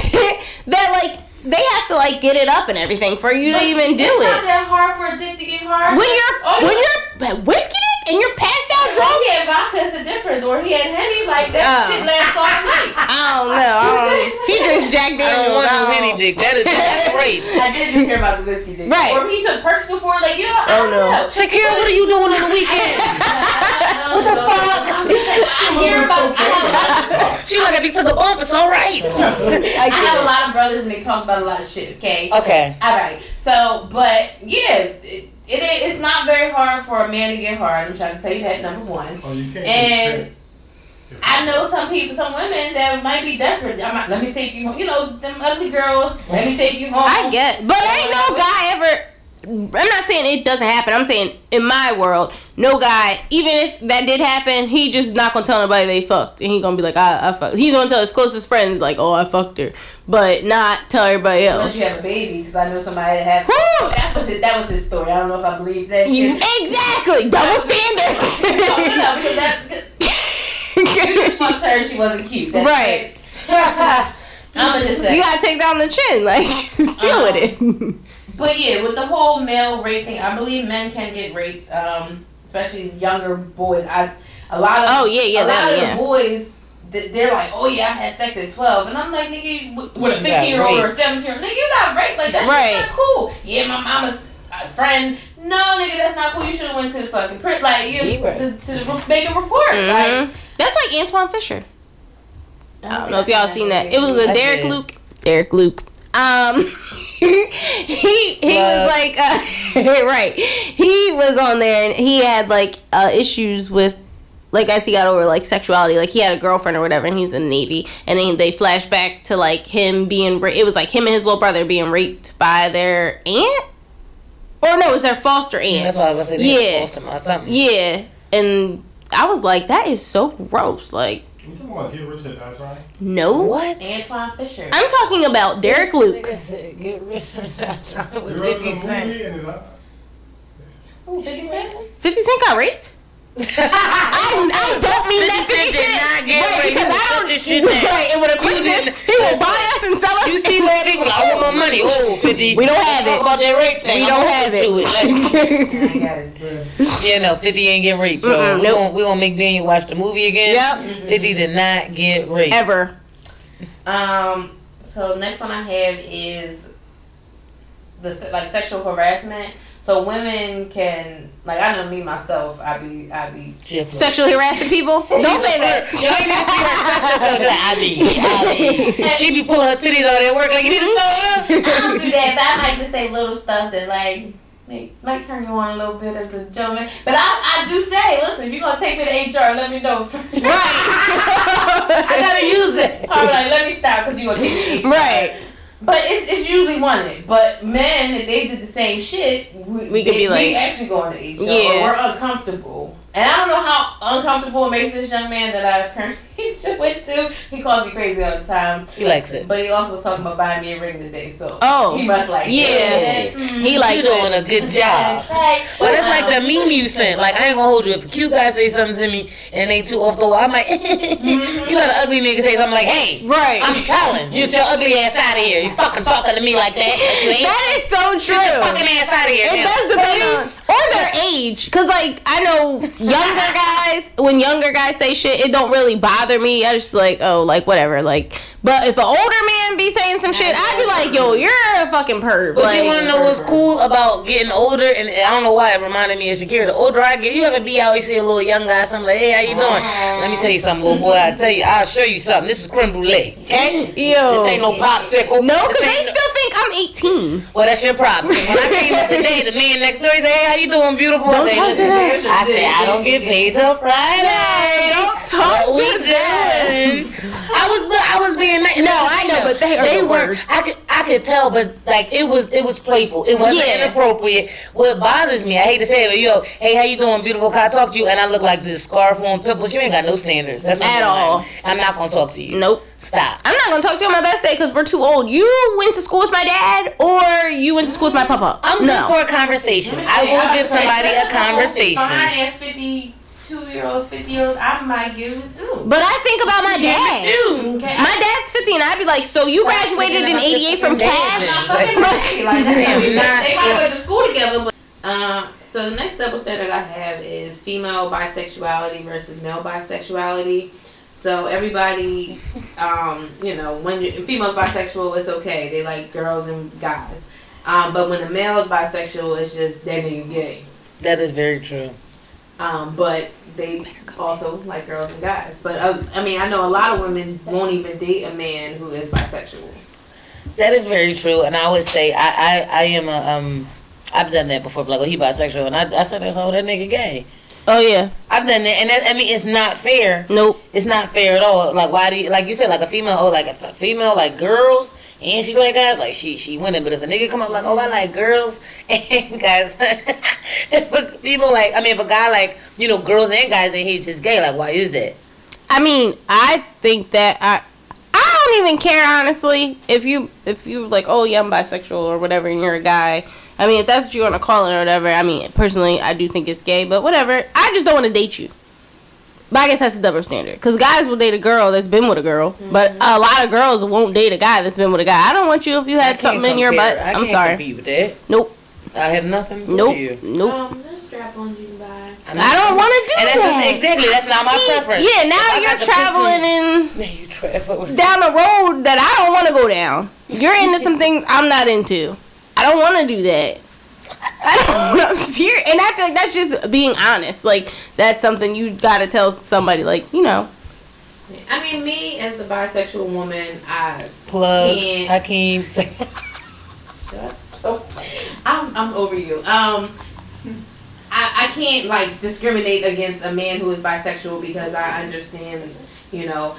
[SPEAKER 3] that like they have to like get it up and everything for you to even do it.
[SPEAKER 2] it's not that hard for a dick to get hard.
[SPEAKER 3] When you're
[SPEAKER 2] Oh,
[SPEAKER 3] when
[SPEAKER 2] yeah.
[SPEAKER 3] you're whiskey dick and you're passed out drunk.
[SPEAKER 2] he had vodka, it's a difference. Or he had Henny, like that
[SPEAKER 3] Oh.
[SPEAKER 2] shit lasts all night.
[SPEAKER 3] I don't know. I don't, he drinks Jack
[SPEAKER 4] I
[SPEAKER 3] Daniels.
[SPEAKER 4] don't want
[SPEAKER 3] I
[SPEAKER 4] no
[SPEAKER 3] don't-
[SPEAKER 4] henny dick. That is that's rape.
[SPEAKER 2] I did just hear about the whiskey dick.
[SPEAKER 3] Right.
[SPEAKER 2] Or he took perks before, like, you know, I
[SPEAKER 3] Oh,
[SPEAKER 2] don't
[SPEAKER 3] no.
[SPEAKER 2] know.
[SPEAKER 4] Shakira, what are you doing on the weekend?
[SPEAKER 2] what the fuck? I hear about, I have,
[SPEAKER 4] she like if he took a bump, it's all right.
[SPEAKER 2] I have a lot of brothers and they talk about a lot of shit, okay?
[SPEAKER 4] Okay.
[SPEAKER 2] All right. So, but yeah, it, it it's not very hard for a man to get hard. I'm trying to tell you that number one.
[SPEAKER 5] Oh, you can't.
[SPEAKER 2] And I know some people, some women that might be desperate. I'm not, let me take you home. You know, them ugly girls. Let me take you home.
[SPEAKER 3] I get, but ain't no guy ever. I'm not saying it doesn't happen. I'm saying in my world, no guy, even if that did happen, he just not gonna tell nobody they fucked, and he gonna be like, I, I fucked. He's gonna tell his closest friends like, oh, I fucked her, but not tell everybody else.
[SPEAKER 2] Unless you have a baby, because I know somebody that had. That was his, that was his story. I don't know if I believe that shit.
[SPEAKER 3] Exactly, double
[SPEAKER 2] no,
[SPEAKER 3] standards.
[SPEAKER 2] no, because that you just fucked her. She wasn't cute. That's
[SPEAKER 3] Right.
[SPEAKER 2] I'm gonna just say.
[SPEAKER 3] you gotta take down the chin, like just deal with it. Uh-huh.
[SPEAKER 2] But yeah, with the whole male rape thing, I believe men can get raped, um, especially younger boys. I a lot of
[SPEAKER 3] Oh, yeah, yeah,
[SPEAKER 2] a lot
[SPEAKER 3] that-
[SPEAKER 2] of
[SPEAKER 3] yeah.
[SPEAKER 2] the boys. They're like, oh yeah, I had sex at twelve, and I'm like, nigga, with with a fifteen year old or a seventeen year old, nigga, you got raped, like that's
[SPEAKER 3] Right.
[SPEAKER 2] not cool. Yeah, my mama's uh, friend, no, nigga, that's not cool. You should have went to the fucking print, like you,
[SPEAKER 4] He right.
[SPEAKER 2] the, to the, make a report. Like,
[SPEAKER 3] Mhm. That's like Antwone Fisher. I don't know if y'all seen that. It was a
[SPEAKER 4] I
[SPEAKER 3] Derek
[SPEAKER 4] did.
[SPEAKER 3] Luke. Derek Luke. Um, he he was like uh, right. He was on there and he had like uh, issues with like as he got over like sexuality. Like he had a girlfriend or whatever, and he's in the navy. And then they flash back to like him being. Ra- it was like him and his little brother being raped by their aunt. Or no, it's their foster aunt.
[SPEAKER 4] That's why I was saying.
[SPEAKER 3] Yeah.
[SPEAKER 4] Him or something.
[SPEAKER 3] Yeah, and I was like, that is so gross. Like,
[SPEAKER 5] You talking about get rich or die trying?
[SPEAKER 3] no.
[SPEAKER 4] What?
[SPEAKER 2] Antwone Fisher.
[SPEAKER 3] I'm talking about Derek Luke.
[SPEAKER 4] Nigga said, Get rich or die trying with
[SPEAKER 5] You wrote
[SPEAKER 4] 50
[SPEAKER 5] the
[SPEAKER 4] Cent.
[SPEAKER 5] movie and then I-
[SPEAKER 2] 50 Cent?
[SPEAKER 3] 50 Cent got raped? I, I don't mean that 50
[SPEAKER 4] 50 Cent
[SPEAKER 3] Cent.
[SPEAKER 4] did not get
[SPEAKER 3] right,
[SPEAKER 4] raped.
[SPEAKER 3] because
[SPEAKER 4] You
[SPEAKER 3] I don't.
[SPEAKER 4] this shit down.
[SPEAKER 3] Right, and with a quick
[SPEAKER 4] You
[SPEAKER 3] this,
[SPEAKER 4] didn't-
[SPEAKER 3] he will buy us and sell us.
[SPEAKER 4] You see where people like, I want more money. Oh, 50.
[SPEAKER 3] We don't have
[SPEAKER 4] Talk
[SPEAKER 3] it.
[SPEAKER 4] about that rape thing.
[SPEAKER 3] We
[SPEAKER 4] I'm
[SPEAKER 3] don't have
[SPEAKER 4] to
[SPEAKER 3] it.
[SPEAKER 4] Like,
[SPEAKER 2] I ain't got it, bro.
[SPEAKER 4] yeah, no, 50 ain't get raped. So
[SPEAKER 3] nope.
[SPEAKER 4] gonna we gonna make Daniel watch the movie again.
[SPEAKER 3] Yep.
[SPEAKER 4] 50 did not get raped.
[SPEAKER 3] Ever.
[SPEAKER 2] Um. So next one I have is the like sexual harassment. So women can like I know me myself. I be I be
[SPEAKER 4] Shit.
[SPEAKER 3] Sexually harassing people? Don't say that.
[SPEAKER 4] Yo, you didn't see her touch herself. She's like, I be, I be. She be pulling her titties out at work like, you need a soda?
[SPEAKER 2] I don't do that, but I might just say little stuff that like may, might turn you on a little bit as a gentleman. But I, I do say, listen, if you're gonna take me to HR, let me know. First.
[SPEAKER 4] I gotta use it.
[SPEAKER 2] I'm like, let me stop because you gonna take me to HR.
[SPEAKER 3] Right.
[SPEAKER 2] But it's, it's usually wanted. But men, if they did the same shit, we,
[SPEAKER 3] We could
[SPEAKER 2] they-
[SPEAKER 3] be like-
[SPEAKER 2] we actually going to HR.
[SPEAKER 3] Yeah.
[SPEAKER 2] Or we're uncomfortable. And I don't know how uncomfortable it makes this young man that I currently went to. He calls me crazy all the time.
[SPEAKER 4] He likes it.
[SPEAKER 2] But he also was talking about buying me a ring today, so
[SPEAKER 3] Oh.
[SPEAKER 2] he must like
[SPEAKER 3] Yeah.
[SPEAKER 2] it.
[SPEAKER 3] He like
[SPEAKER 4] you doing a good job.
[SPEAKER 2] Hey,
[SPEAKER 4] But it's like the meme you sent. Like I ain't gonna hold you. If a cute guy say something to me and they too off the wall, I'm like, you mm-hmm. let an ugly nigga say something like, hey,
[SPEAKER 3] Right.
[SPEAKER 4] I'm telling you, get your ugly ass out of here. You fucking talking to me like that?
[SPEAKER 3] That is so true.
[SPEAKER 4] get your
[SPEAKER 3] true.
[SPEAKER 4] fucking ass out of here.
[SPEAKER 3] It
[SPEAKER 4] now.
[SPEAKER 3] does depend on or their age, cause like I know younger guys. When younger guys say shit, it don't really bother me. I just like, oh, like whatever. Like, but if an older man be saying some shit, I'd be like, yo, you're a fucking perv.
[SPEAKER 4] But
[SPEAKER 3] Like,
[SPEAKER 4] you wanna know what's cool about getting older? And I don't know why it reminded me of Shakira. The older I get, you ever be out, you see a little young guy, something like, hey, how you doing? Let me tell you something, little boy. I tell you, I'll show you something. This is creme brulee, okay?
[SPEAKER 3] yo,
[SPEAKER 4] This ain't no popsicle.
[SPEAKER 3] no, cause they
[SPEAKER 4] no-
[SPEAKER 3] still think I'm 18.
[SPEAKER 4] Well, that's your problem. When I came up today, the man next door, he said, "Hey, how you doing, beautiful?"
[SPEAKER 3] Don't
[SPEAKER 4] I said,
[SPEAKER 3] talk to that.
[SPEAKER 4] I said, "I don't get paid till Friday."
[SPEAKER 3] Don't talk to them.
[SPEAKER 4] doing? I was, I was being nice.
[SPEAKER 3] No, I know, but they are the
[SPEAKER 4] were.
[SPEAKER 3] worst.
[SPEAKER 4] I could, I could tell, but like it was, it was playful. It wasn't
[SPEAKER 3] Yeah.
[SPEAKER 4] inappropriate. What bothers me, I hate to say it, but yo, hey, how you doing, beautiful? Can I talk to you? And I look like this scarf on pimples. You ain't got no standards. That's
[SPEAKER 3] At all.
[SPEAKER 4] happen. I'm not gonna talk to you.
[SPEAKER 3] Nope.
[SPEAKER 4] Stop.
[SPEAKER 3] I'm not gonna talk to you on my best day because we're too old. You went to school with my dad, or you went to school with my papa.
[SPEAKER 4] I'm
[SPEAKER 3] no.
[SPEAKER 4] good for a conversation. I will give somebody a conversation.
[SPEAKER 2] Fine ass fifty two year olds, fifty year olds, I might give it through.
[SPEAKER 3] But I think about my dad.
[SPEAKER 2] Okay,
[SPEAKER 3] My dad's 50 and I'd be like, so you
[SPEAKER 4] Stop
[SPEAKER 3] graduated in 88 from cash?
[SPEAKER 4] dad.
[SPEAKER 2] fucking. Like, that's
[SPEAKER 4] Damn,
[SPEAKER 2] how we-
[SPEAKER 4] not
[SPEAKER 2] they might
[SPEAKER 4] sure.
[SPEAKER 2] went to school together, but uh, so the next double standard I have is female bisexuality versus male bisexuality. So everybody, um, you know, when you females bisexual, it's okay. They like girls and guys. Um, but when a male is bisexual, it's just that nigga gay.
[SPEAKER 4] That is very true.
[SPEAKER 2] Um, but they also like girls and guys. But uh, I mean, I know a lot of women won't even date a man who is bisexual.
[SPEAKER 4] That is very true, and I would say I I, I am a um I've done that before. Like, oh, he bisexual, and I I said, oh, that nigga gay.
[SPEAKER 3] Oh, yeah.
[SPEAKER 4] I've done that, and that, I mean, it's not fair.
[SPEAKER 3] Nope.
[SPEAKER 4] It's not fair at all. Like, why do you like you said like a female? Oh, like a female like girls. And she like guys, like she she winning. But if a nigga come up like, oh I like girls and guys, a people like, I mean, if a guy like you know girls and guys, then he's just gay. Like, why is that?
[SPEAKER 3] I mean, I think that I. I don't even care honestly if you if you like oh yeah I'm bisexual or whatever and you're a guy I mean if that's what you want to call it or whatever I mean personally I do think it's gay but whatever I just don't want to date you but I guess that's a double standard because guys will date a girl that's been with a girl but a lot of girls won't date a guy that's been with a guy I don't want you if you had
[SPEAKER 4] can't
[SPEAKER 3] something in your butt
[SPEAKER 4] I
[SPEAKER 3] I'm
[SPEAKER 4] can't
[SPEAKER 3] sorry
[SPEAKER 4] compete with that.
[SPEAKER 3] nope
[SPEAKER 4] I have nothing. for
[SPEAKER 3] nope
[SPEAKER 4] you.
[SPEAKER 3] nope
[SPEAKER 2] Um, there's strap ons you can buy.
[SPEAKER 4] I'm
[SPEAKER 3] I don't want to do
[SPEAKER 4] And that's
[SPEAKER 3] that
[SPEAKER 4] just, exactly that's not my
[SPEAKER 3] See,
[SPEAKER 4] preference.
[SPEAKER 3] yeah now you're traveling in.
[SPEAKER 4] pussy- Man, you travel.
[SPEAKER 3] down a road that I don't want to go down. You're into some things I'm not into. I don't want to do that. I don't. I'm serious. And I feel like that's just being honest. Like that's something you gotta tell somebody. Like you know,
[SPEAKER 2] I mean, me as a bisexual woman, I
[SPEAKER 4] Plug I
[SPEAKER 2] Can't.
[SPEAKER 4] Hakeem.
[SPEAKER 2] Shut up. I'm I'm over you. Um, I I can't like discriminate against a man who is bisexual because I understand, you know,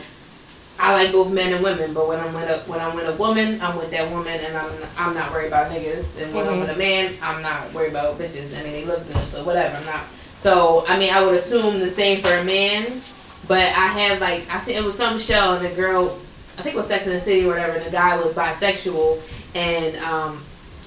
[SPEAKER 2] I like both men and women. But when I'm with a when I'm with a woman, I'm with that woman, and I'm I'm not worried about niggas. And when I'm with a man, I'm not worried about bitches. I mean, they look good, but whatever. I'm not. So I mean, I would assume the same for a man. But I have like I see it was some show and the girl, I think it was Sex in the City or whatever. And the guy was bisexual, and um,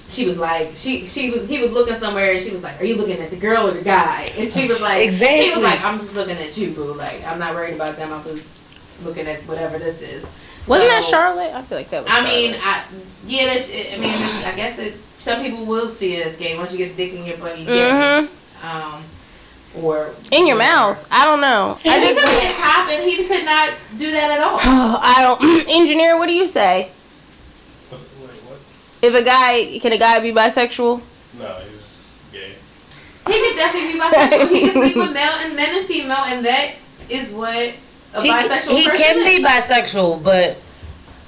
[SPEAKER 2] she was like, she she was he was looking somewhere, and she was like, "Are you looking at the girl or the guy?" And she was like,
[SPEAKER 4] exactly He
[SPEAKER 2] was like, "I'm just looking at you, boo. Like I'm not worried about them. I'm just looking at whatever this is."
[SPEAKER 3] wasn't that Charlotte? I feel like that was.
[SPEAKER 2] I mean, I yeah, that's, I mean, I guess that some people will see it as gay. Once you get a dick in your butt, you get it.
[SPEAKER 3] Mhm.
[SPEAKER 2] Um, or
[SPEAKER 3] in your mouth. I don't know. I
[SPEAKER 2] I
[SPEAKER 3] just.
[SPEAKER 2] just his top, and he could not do that at all.
[SPEAKER 3] I don't. Engineer, what do you say?
[SPEAKER 5] Wait, what?
[SPEAKER 3] If a guy can a guy be bisexual?
[SPEAKER 5] No, he's gay.
[SPEAKER 2] He could definitely be bisexual. He can sleep with male and men and female, and that is what a
[SPEAKER 4] He,
[SPEAKER 2] bisexual
[SPEAKER 4] he
[SPEAKER 2] person
[SPEAKER 4] can
[SPEAKER 2] is.
[SPEAKER 4] be bisexual, but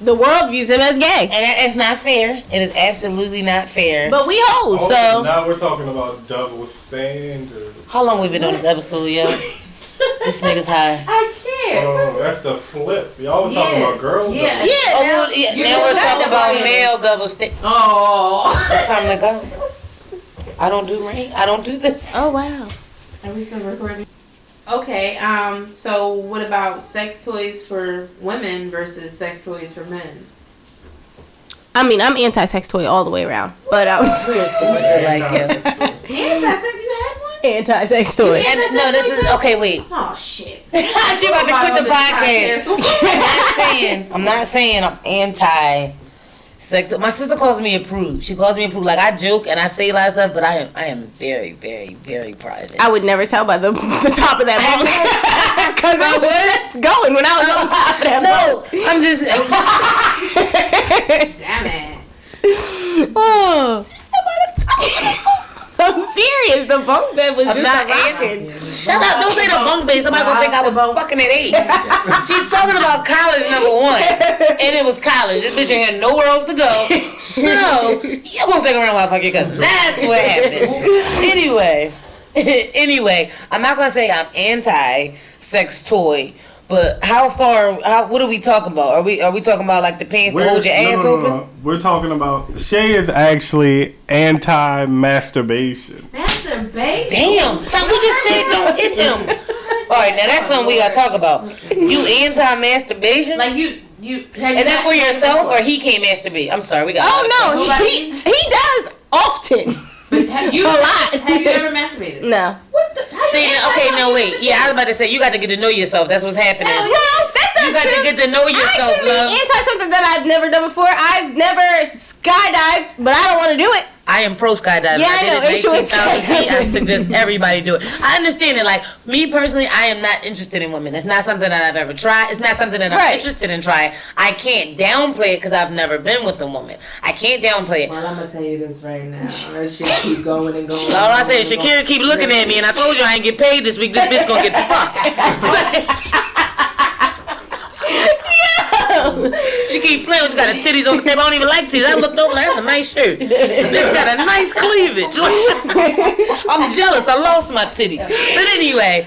[SPEAKER 3] The world views him as gay,
[SPEAKER 4] and that- it's not fair. It is absolutely not fair.
[SPEAKER 3] but we hold.
[SPEAKER 5] Oh,
[SPEAKER 3] So
[SPEAKER 5] now we're talking about double standard.
[SPEAKER 4] How long we been on this episode, yo? this nigga's high.
[SPEAKER 2] I can't.
[SPEAKER 5] Oh, that's the flip. Y'all was talking about girls.
[SPEAKER 2] Yeah.
[SPEAKER 3] yeah,
[SPEAKER 4] Oh,
[SPEAKER 3] now-
[SPEAKER 4] well, yeah,
[SPEAKER 2] you
[SPEAKER 4] now we're talking about
[SPEAKER 2] audience.
[SPEAKER 4] male double stick.
[SPEAKER 2] Oh.
[SPEAKER 4] It's time to go. I don't do rain. I don't do this.
[SPEAKER 3] oh wow.
[SPEAKER 2] Are we still recording? Okay. Um. So, what about sex toys for women versus sex toys for men?
[SPEAKER 3] I mean, I'm anti-sex toy all the way around, but um,
[SPEAKER 4] like him.
[SPEAKER 2] Yes, I said you had one.
[SPEAKER 3] anti-sex toy.
[SPEAKER 4] And no, this is okay. Wait,
[SPEAKER 2] Oh shit.
[SPEAKER 4] she about to quit the podcast. I'm not saying. I'm not saying I'm anti. Sex. My sister calls me a prude. She calls me a prude. Like I joke and I say a lot of stuff, but I am I am very, very, very private.
[SPEAKER 3] I would never tell by the, the top of that bunk because I was just going when I was on top of that
[SPEAKER 4] no,
[SPEAKER 3] bunk.
[SPEAKER 4] I'm just.
[SPEAKER 2] Damn it.
[SPEAKER 3] oh. I'm serious. The bunk bed was
[SPEAKER 4] I'm
[SPEAKER 3] just
[SPEAKER 4] not
[SPEAKER 3] rocking.
[SPEAKER 4] Shut up! Don't say the bunk bed. Somebody gonna think I was fucking at eight. She's talking about college number one, and it was college. This bitch ain't had nowhere else to go, so you gonna stick around while I fuck your cousin. That's what happened. Anyway, anyway, I'm not gonna say I'm anti sex toy. But how far? How, what are we talking about? Are we are we talking about like the pants to hold your
[SPEAKER 5] no,
[SPEAKER 4] ass
[SPEAKER 5] no, no,
[SPEAKER 4] open?
[SPEAKER 5] no. We're talking about Shay is actually anti-masturbation.
[SPEAKER 2] Masturbation.
[SPEAKER 4] Damn! Stop! We just said don't hit him. All right, now that's something we gotta talk about. You anti masturbation?
[SPEAKER 2] Like you, you. Have you
[SPEAKER 4] And that for yourself
[SPEAKER 2] before?
[SPEAKER 4] or he can't masturbate? I'm sorry, we got.
[SPEAKER 3] Oh no, he, he he does often.
[SPEAKER 2] But have you
[SPEAKER 3] A lot.
[SPEAKER 2] Have you ever masturbated?
[SPEAKER 3] No,
[SPEAKER 2] What the? How
[SPEAKER 4] See,
[SPEAKER 2] you
[SPEAKER 4] okay, no, wait. Yeah, I was about to say you got to get to know yourself. That's what's happening.
[SPEAKER 3] no, that's not
[SPEAKER 4] You got
[SPEAKER 3] true.
[SPEAKER 4] to get to know yourself,
[SPEAKER 3] I could be
[SPEAKER 4] love.
[SPEAKER 3] anti something that I've never done before. I've never skydived, but I don't want to do it.
[SPEAKER 4] I am pro skydiving.
[SPEAKER 3] Yeah, I
[SPEAKER 4] did
[SPEAKER 3] know.
[SPEAKER 4] it
[SPEAKER 3] Issue
[SPEAKER 4] 19,000 feet. I suggest everybody do it. I understand it. Like me personally, I am not interested in women. It's not something that I've ever tried. It's not something that I'm
[SPEAKER 3] Right.
[SPEAKER 4] interested in trying. I can't downplay it because I've never been with a woman. I can't downplay it.
[SPEAKER 2] Well, I'm gonna tell you this right now. That shit keep going and going.
[SPEAKER 4] All I
[SPEAKER 2] and
[SPEAKER 4] say is Shakira keep looking at me, and I told you I ain't get paid this week. This bitch gonna get fucked. she keep playing. She got her titties on the table. I don't even like titties. I looked over. like, That's a nice shirt. Bitch got a nice cleavage. I'm jealous. I lost my titties. But anyway,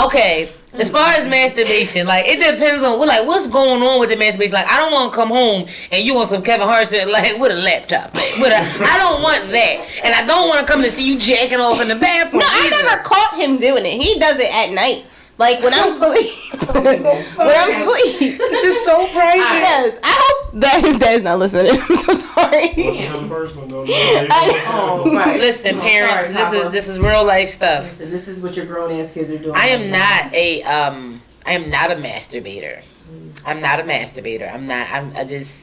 [SPEAKER 4] okay. As far as masturbation, like it depends on what, like what's going on with the masturbation. Like I don't want to come home and you want some Kevin Hart shit, like with a laptop. With a, I don't want that, and I don't want to come and see you jacking off in the bathroom.
[SPEAKER 3] No, I never caught him doing it. He does it at night. Like when I'm asleep. when I'm asleep.
[SPEAKER 4] This is so private.
[SPEAKER 3] He does. I hope that his dad's not listening. I'm so sorry.
[SPEAKER 5] Wasn't them personal though.
[SPEAKER 2] Oh, right.
[SPEAKER 4] Listen,
[SPEAKER 2] Oh,
[SPEAKER 4] parents,
[SPEAKER 2] sorry,
[SPEAKER 4] this is this is real life stuff.
[SPEAKER 2] Listen, this is what your grown ass kids are doing.
[SPEAKER 4] I
[SPEAKER 2] right
[SPEAKER 4] am
[SPEAKER 2] now.
[SPEAKER 4] not a um I am not a masturbator. I'm not a masturbator. I'm not I'm I just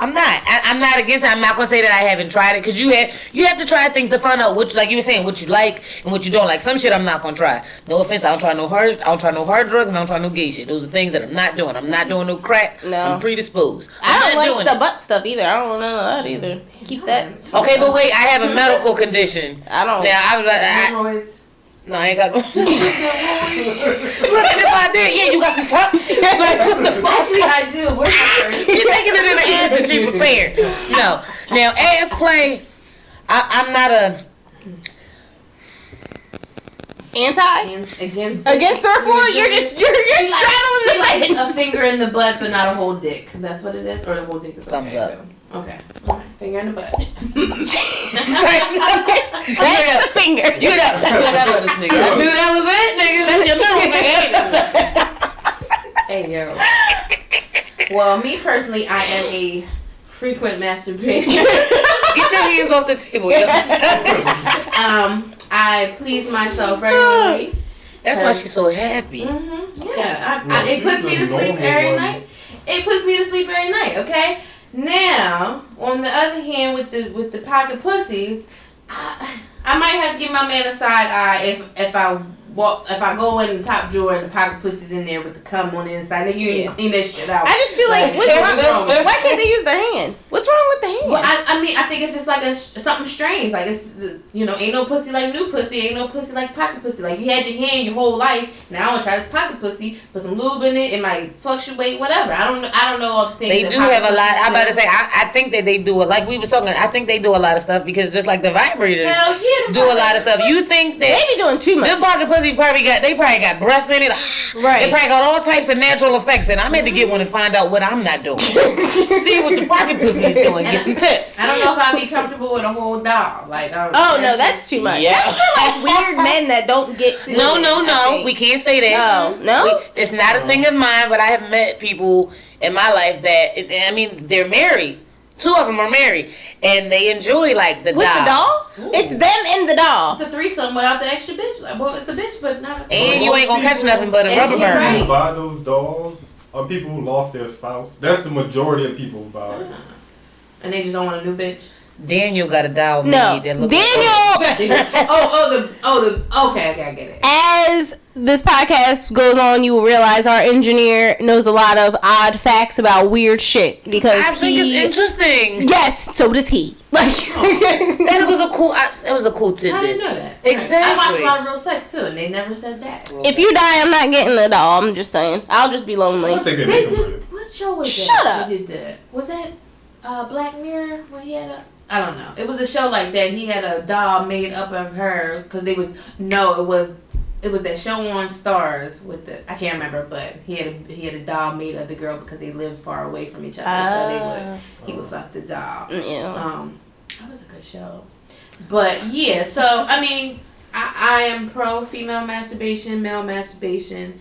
[SPEAKER 4] I'm not. I, I'm not against it. I'm not gonna say that I haven't tried it because you have you have to try things to find out what, like you were saying, what you like and what you don't like. Some shit I'm not gonna try. No offense, I don't try no hard, I don't try no hard drugs, and I don't try no gay shit. Those are things that I'm not doing. I'm not doing no crack.
[SPEAKER 3] No.
[SPEAKER 4] I'm predisposed. I'm
[SPEAKER 3] I don't like the
[SPEAKER 4] it.
[SPEAKER 3] butt stuff either. I don't want none of that either. Keep that.
[SPEAKER 4] Okay, but wait, I have a medical condition.
[SPEAKER 3] I don't.
[SPEAKER 4] Now I was like, I,
[SPEAKER 2] Hemorrhoids.
[SPEAKER 4] No, I ain't got. No. Look, and if I did, yeah, you got some touch. like, what the fuck?
[SPEAKER 2] Actually, I do. Purse?
[SPEAKER 4] She's taking it in the ass and she prepared. No. Now, ass play, I, I'm not a.
[SPEAKER 3] Anti
[SPEAKER 2] Against, against,
[SPEAKER 3] against her for. You're just you're you're
[SPEAKER 2] She like-
[SPEAKER 3] straddling
[SPEAKER 2] she
[SPEAKER 3] the
[SPEAKER 2] likes a finger in the butt, but not a whole dick. That's what it is, or the whole dick is
[SPEAKER 4] Thumbs
[SPEAKER 2] okay,
[SPEAKER 4] up.
[SPEAKER 2] too. Okay, finger in the butt.
[SPEAKER 3] That's the finger.
[SPEAKER 4] You know, I knew this nigga. I knew that was it, nigga. That's your middle finger. ain't it?
[SPEAKER 2] hey yo. Well, me personally, I am a frequent masturbator.
[SPEAKER 4] Get your hands off the table. yo.
[SPEAKER 2] um, I please myself regularly.
[SPEAKER 4] That's why she's so happy.
[SPEAKER 2] hmm Yeah, I, I, it puts me to sleep every night. It puts me to sleep every night. Okay. Now, on the other hand, with the with the pocket pussies, I, I might have to give my man a side eye if if I walk if I go in the top drawer and the pocket pussy's in there with the cum on the inside. Then you need
[SPEAKER 3] Yeah.
[SPEAKER 2] to clean that shit out.
[SPEAKER 3] I just feel like what's wrong?
[SPEAKER 2] What's
[SPEAKER 3] Why can't they use their hand? What's wrong with the hand?
[SPEAKER 2] Well, I, I mean, I think it's just like a something strange. Like it's you know, ain't no pussy like new pussy, ain't no pussy like pocket pussy. Like you had your hand your whole life. Now I want to try this pocket pussy, put some lube in it. It might fluctuate, whatever. I don't know. I don't know all the things.
[SPEAKER 4] They do have a lot. I'm about to say. I, I think that they do it. Like we was talking. I think they do a lot of stuff because just like the vibrators
[SPEAKER 2] Hell yeah, the
[SPEAKER 4] do a lot of stuff. You think
[SPEAKER 3] they
[SPEAKER 4] that
[SPEAKER 3] be doing too much.
[SPEAKER 4] them pocket pussy probably got they probably got breath in it.
[SPEAKER 3] Right.
[SPEAKER 4] They probably got all types of natural effects, and I'm had to get one and find out what I'm not doing. See what the pocket pussy is doing. Get some tips.
[SPEAKER 2] I don't know if I'd be comfortable with a whole doll. Like, I,
[SPEAKER 3] Oh no, that's too much.
[SPEAKER 4] Yeah.
[SPEAKER 3] That's for like weird men that don't get.
[SPEAKER 4] No, no, no. We can't say that.
[SPEAKER 3] Oh no.
[SPEAKER 4] We- it's not a thing of mine, but I have met people in my life that I mean they're married. Two of them are married, and they enjoy like the
[SPEAKER 3] With
[SPEAKER 4] doll.
[SPEAKER 3] the doll? It's them and the doll.
[SPEAKER 2] It's a threesome without the extra bitch. Like, well, it's a bitch, but not a.
[SPEAKER 4] And you ain't gonna catch nothing but a rubber
[SPEAKER 2] she
[SPEAKER 4] burn.
[SPEAKER 2] right.
[SPEAKER 5] Buy those dolls are people who lost their spouse. That's the majority of people who buy. it. Ah.
[SPEAKER 2] And they just don't want a new bitch.
[SPEAKER 4] Daniel got a doll
[SPEAKER 3] No,
[SPEAKER 4] made that looks
[SPEAKER 3] Daniel.
[SPEAKER 2] oh, oh, the, oh, the. Okay, okay, I get it.
[SPEAKER 3] As this podcast goes on, you will realize our engineer knows a lot of odd facts about weird shit because
[SPEAKER 4] I think
[SPEAKER 3] he.
[SPEAKER 4] it's interesting.
[SPEAKER 3] Yes, so does he. Like,
[SPEAKER 4] And it was a cool. I, it was a cool
[SPEAKER 2] I didn't
[SPEAKER 4] tidbit.
[SPEAKER 2] know that.
[SPEAKER 4] Exactly.
[SPEAKER 2] I watched a lot of real sex too, and they never said that.
[SPEAKER 3] if you die, I'm not getting a doll. I'm just saying. I'll just be lonely.
[SPEAKER 5] I think they
[SPEAKER 2] They did. What show was
[SPEAKER 3] Shut
[SPEAKER 2] that?
[SPEAKER 3] up.
[SPEAKER 2] They did that. Was that uh, Black Mirror? When he had a. I don't know. It was a show like that. He had a doll made up of her because they was no. It was. It was that show on Starz with the I can't remember, but he had a he had a doll made of the girl because they lived far away from each other, so they would he would fuck the doll.
[SPEAKER 3] Yeah.
[SPEAKER 2] Um, that was a good show. But yeah, so I mean, I, I am pro female masturbation, male masturbation.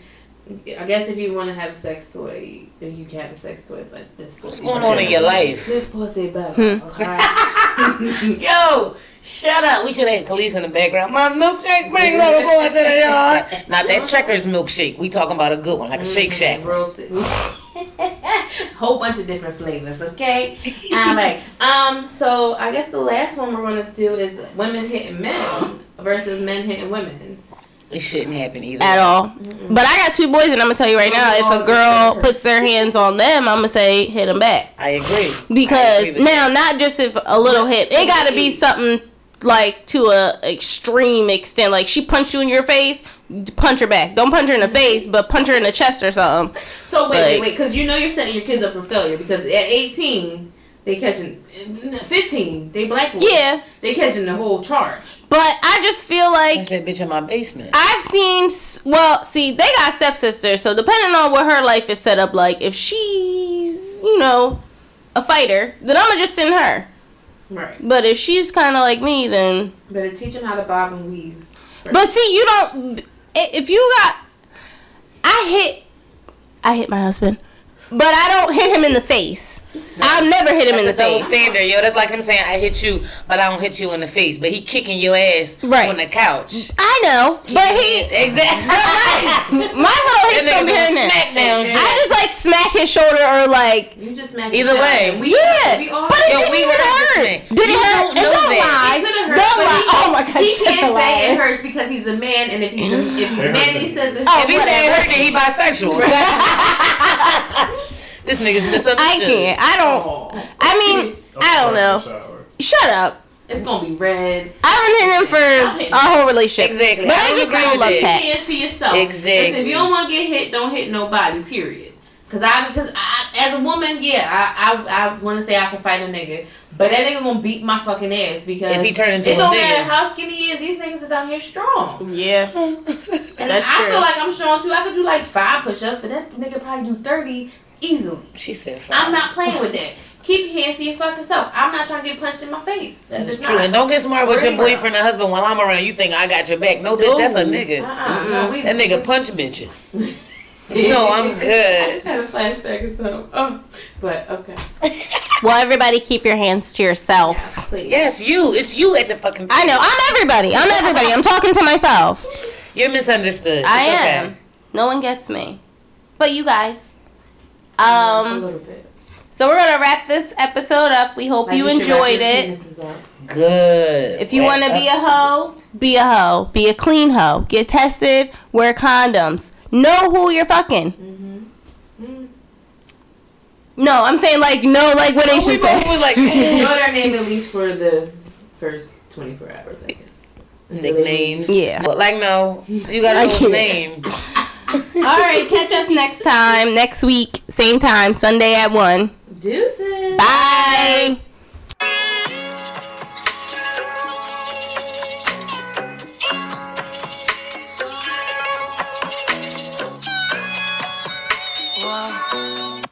[SPEAKER 2] I guess if you want to have a sex toy, you can have a sex toy, but this
[SPEAKER 4] What's
[SPEAKER 2] pussy.
[SPEAKER 4] going on in your life?
[SPEAKER 2] This pussy better.
[SPEAKER 3] Hmm.
[SPEAKER 2] Okay?
[SPEAKER 4] Yo, shut up. We should have had Kelis in the background. My milkshake brings all the boys to the yard. Not that checkers milkshake. We talking about a good one, like a Shake Shack.
[SPEAKER 2] Whole bunch of different flavors, okay? All right. Um. So I guess the last one we're gonna do is women hitting men versus men hitting women.
[SPEAKER 4] It shouldn't happen either.
[SPEAKER 3] At all. But I got two boys, and I'm gonna tell you right now, if a girl puts their hands on them, I'm gonna say hit them back.
[SPEAKER 4] I agree. I
[SPEAKER 3] Because
[SPEAKER 4] agree with
[SPEAKER 3] now, not just if a little hit, it gotta be something like to a extreme extent. Like she punched you in your face, punch her back. Don't punch her in the face, but punch her in the chest or something.
[SPEAKER 2] So wait, wait,
[SPEAKER 3] Like-
[SPEAKER 2] wait, because you know you're setting your kids up for failure. Because at 18, they catching 15, they black boys.
[SPEAKER 3] Yeah,
[SPEAKER 2] they catching the whole charge.
[SPEAKER 3] but I just feel
[SPEAKER 4] That's
[SPEAKER 3] like
[SPEAKER 4] that bitch in my basement.
[SPEAKER 3] I've seen. Well, see, they got stepsisters, so depending on what her life is set up like, if she's you know a fighter, then I'm gonna just send her.
[SPEAKER 2] Right.
[SPEAKER 3] But if she's kind of like me, then
[SPEAKER 2] Better teach them how to bob and weave.
[SPEAKER 3] But see, you don't. If you got, I hit, I hit my husband, but I don't hit him in the face. I've never hit him in the
[SPEAKER 4] That's a double
[SPEAKER 3] face.
[SPEAKER 4] standard, yo. That's like him saying, "I hit you, but I don't hit you in the face." But he kicking your ass
[SPEAKER 3] Right.
[SPEAKER 4] on the couch.
[SPEAKER 3] I know, but he,
[SPEAKER 4] exactly.
[SPEAKER 3] my little
[SPEAKER 4] That
[SPEAKER 3] hits
[SPEAKER 4] nigga
[SPEAKER 3] over here and
[SPEAKER 4] doing smackdown.
[SPEAKER 3] I just like like smack his shoulder or like
[SPEAKER 2] You just smack.
[SPEAKER 4] Either
[SPEAKER 2] the shit out
[SPEAKER 4] way.
[SPEAKER 2] We,
[SPEAKER 3] yeah,
[SPEAKER 2] we all
[SPEAKER 3] but it
[SPEAKER 4] Yo,
[SPEAKER 3] didn't
[SPEAKER 4] we
[SPEAKER 3] even hurt. Did it hurt?
[SPEAKER 4] don't
[SPEAKER 3] And don't lie.
[SPEAKER 2] It could've
[SPEAKER 3] Don't lie.
[SPEAKER 2] he-
[SPEAKER 3] oh my god,
[SPEAKER 2] he
[SPEAKER 3] such
[SPEAKER 2] can't say it hurts because he's a man, and if he's a, if he's a man, he says it.
[SPEAKER 3] Oh,
[SPEAKER 4] If he
[SPEAKER 3] whatever.
[SPEAKER 4] said hurt, then he bisexual. this nigga's misunderstood.
[SPEAKER 3] I can't. I don't.
[SPEAKER 2] Oh,
[SPEAKER 3] I mean, I don't know. Shut up.
[SPEAKER 2] it's gonna be red.
[SPEAKER 3] I've been hitting him for our whole relationship.
[SPEAKER 4] Exactly.
[SPEAKER 3] But
[SPEAKER 4] I
[SPEAKER 3] I just
[SPEAKER 4] agree
[SPEAKER 3] don't
[SPEAKER 4] with
[SPEAKER 3] love
[SPEAKER 4] that.
[SPEAKER 2] You can't see yourself.
[SPEAKER 4] Exactly.
[SPEAKER 2] Listen, if you don't want to get hit, don't hit nobody. Period. Cause I, because I, as a woman, yeah, I, I, I want to say I can fight a nigga, but that nigga gonna beat my fucking ass because
[SPEAKER 4] If he turn into
[SPEAKER 2] it
[SPEAKER 4] a
[SPEAKER 2] don't
[SPEAKER 4] nigga.
[SPEAKER 2] matter how skinny he is. These niggas is out here strong,
[SPEAKER 3] Yeah.
[SPEAKER 2] and
[SPEAKER 3] That's
[SPEAKER 2] I
[SPEAKER 3] true.
[SPEAKER 2] feel like I'm strong too. I could do like five push-ups, but that nigga probably do thirty easily.
[SPEAKER 4] She said five.
[SPEAKER 2] I'm not playing with that. Keep your hands to your fucking self. I'm not trying to get punched in my face.
[SPEAKER 4] That
[SPEAKER 2] I'm
[SPEAKER 4] is
[SPEAKER 2] just
[SPEAKER 4] true.
[SPEAKER 2] not.
[SPEAKER 4] And don't get smart with your boyfriend or husband while I'm around. You think I got your back. No, bitch, that's a nigga.
[SPEAKER 2] Uh-uh, no, we,
[SPEAKER 4] That nigga punch bitches. no, I'm good.
[SPEAKER 2] I just had a flashback of something. Oh, but okay.
[SPEAKER 3] Well, everybody keep your hands to yourself.
[SPEAKER 2] Please.
[SPEAKER 4] Yes, you. It's you at the fucking.
[SPEAKER 3] I know. I'm everybody. I'm everybody. I'm talking to myself.
[SPEAKER 4] You're misunderstood.
[SPEAKER 3] I am.
[SPEAKER 4] okay.
[SPEAKER 3] No one gets me. But you guys.
[SPEAKER 2] a
[SPEAKER 3] Um
[SPEAKER 2] little bit.
[SPEAKER 3] so we're going to wrap this episode up. We hope
[SPEAKER 2] Like,
[SPEAKER 3] you
[SPEAKER 2] should
[SPEAKER 3] enjoyed it.
[SPEAKER 4] Good.
[SPEAKER 3] If you want to be a hoe, be a hoe. Be a clean hoe. Get tested. Wear condoms. Know who you're fucking. No, I'm saying like no, like what they
[SPEAKER 4] we
[SPEAKER 3] should
[SPEAKER 4] both
[SPEAKER 3] say.
[SPEAKER 4] was like
[SPEAKER 2] know their name at least for the first 24 hours, I guess. Until they
[SPEAKER 4] nicknames.
[SPEAKER 3] Yeah.
[SPEAKER 4] But like no, you gotta
[SPEAKER 3] I
[SPEAKER 4] know name.
[SPEAKER 3] All right, catch us next time, next week, same time, Sunday at one.
[SPEAKER 2] leave. Deuces.
[SPEAKER 3] Bye.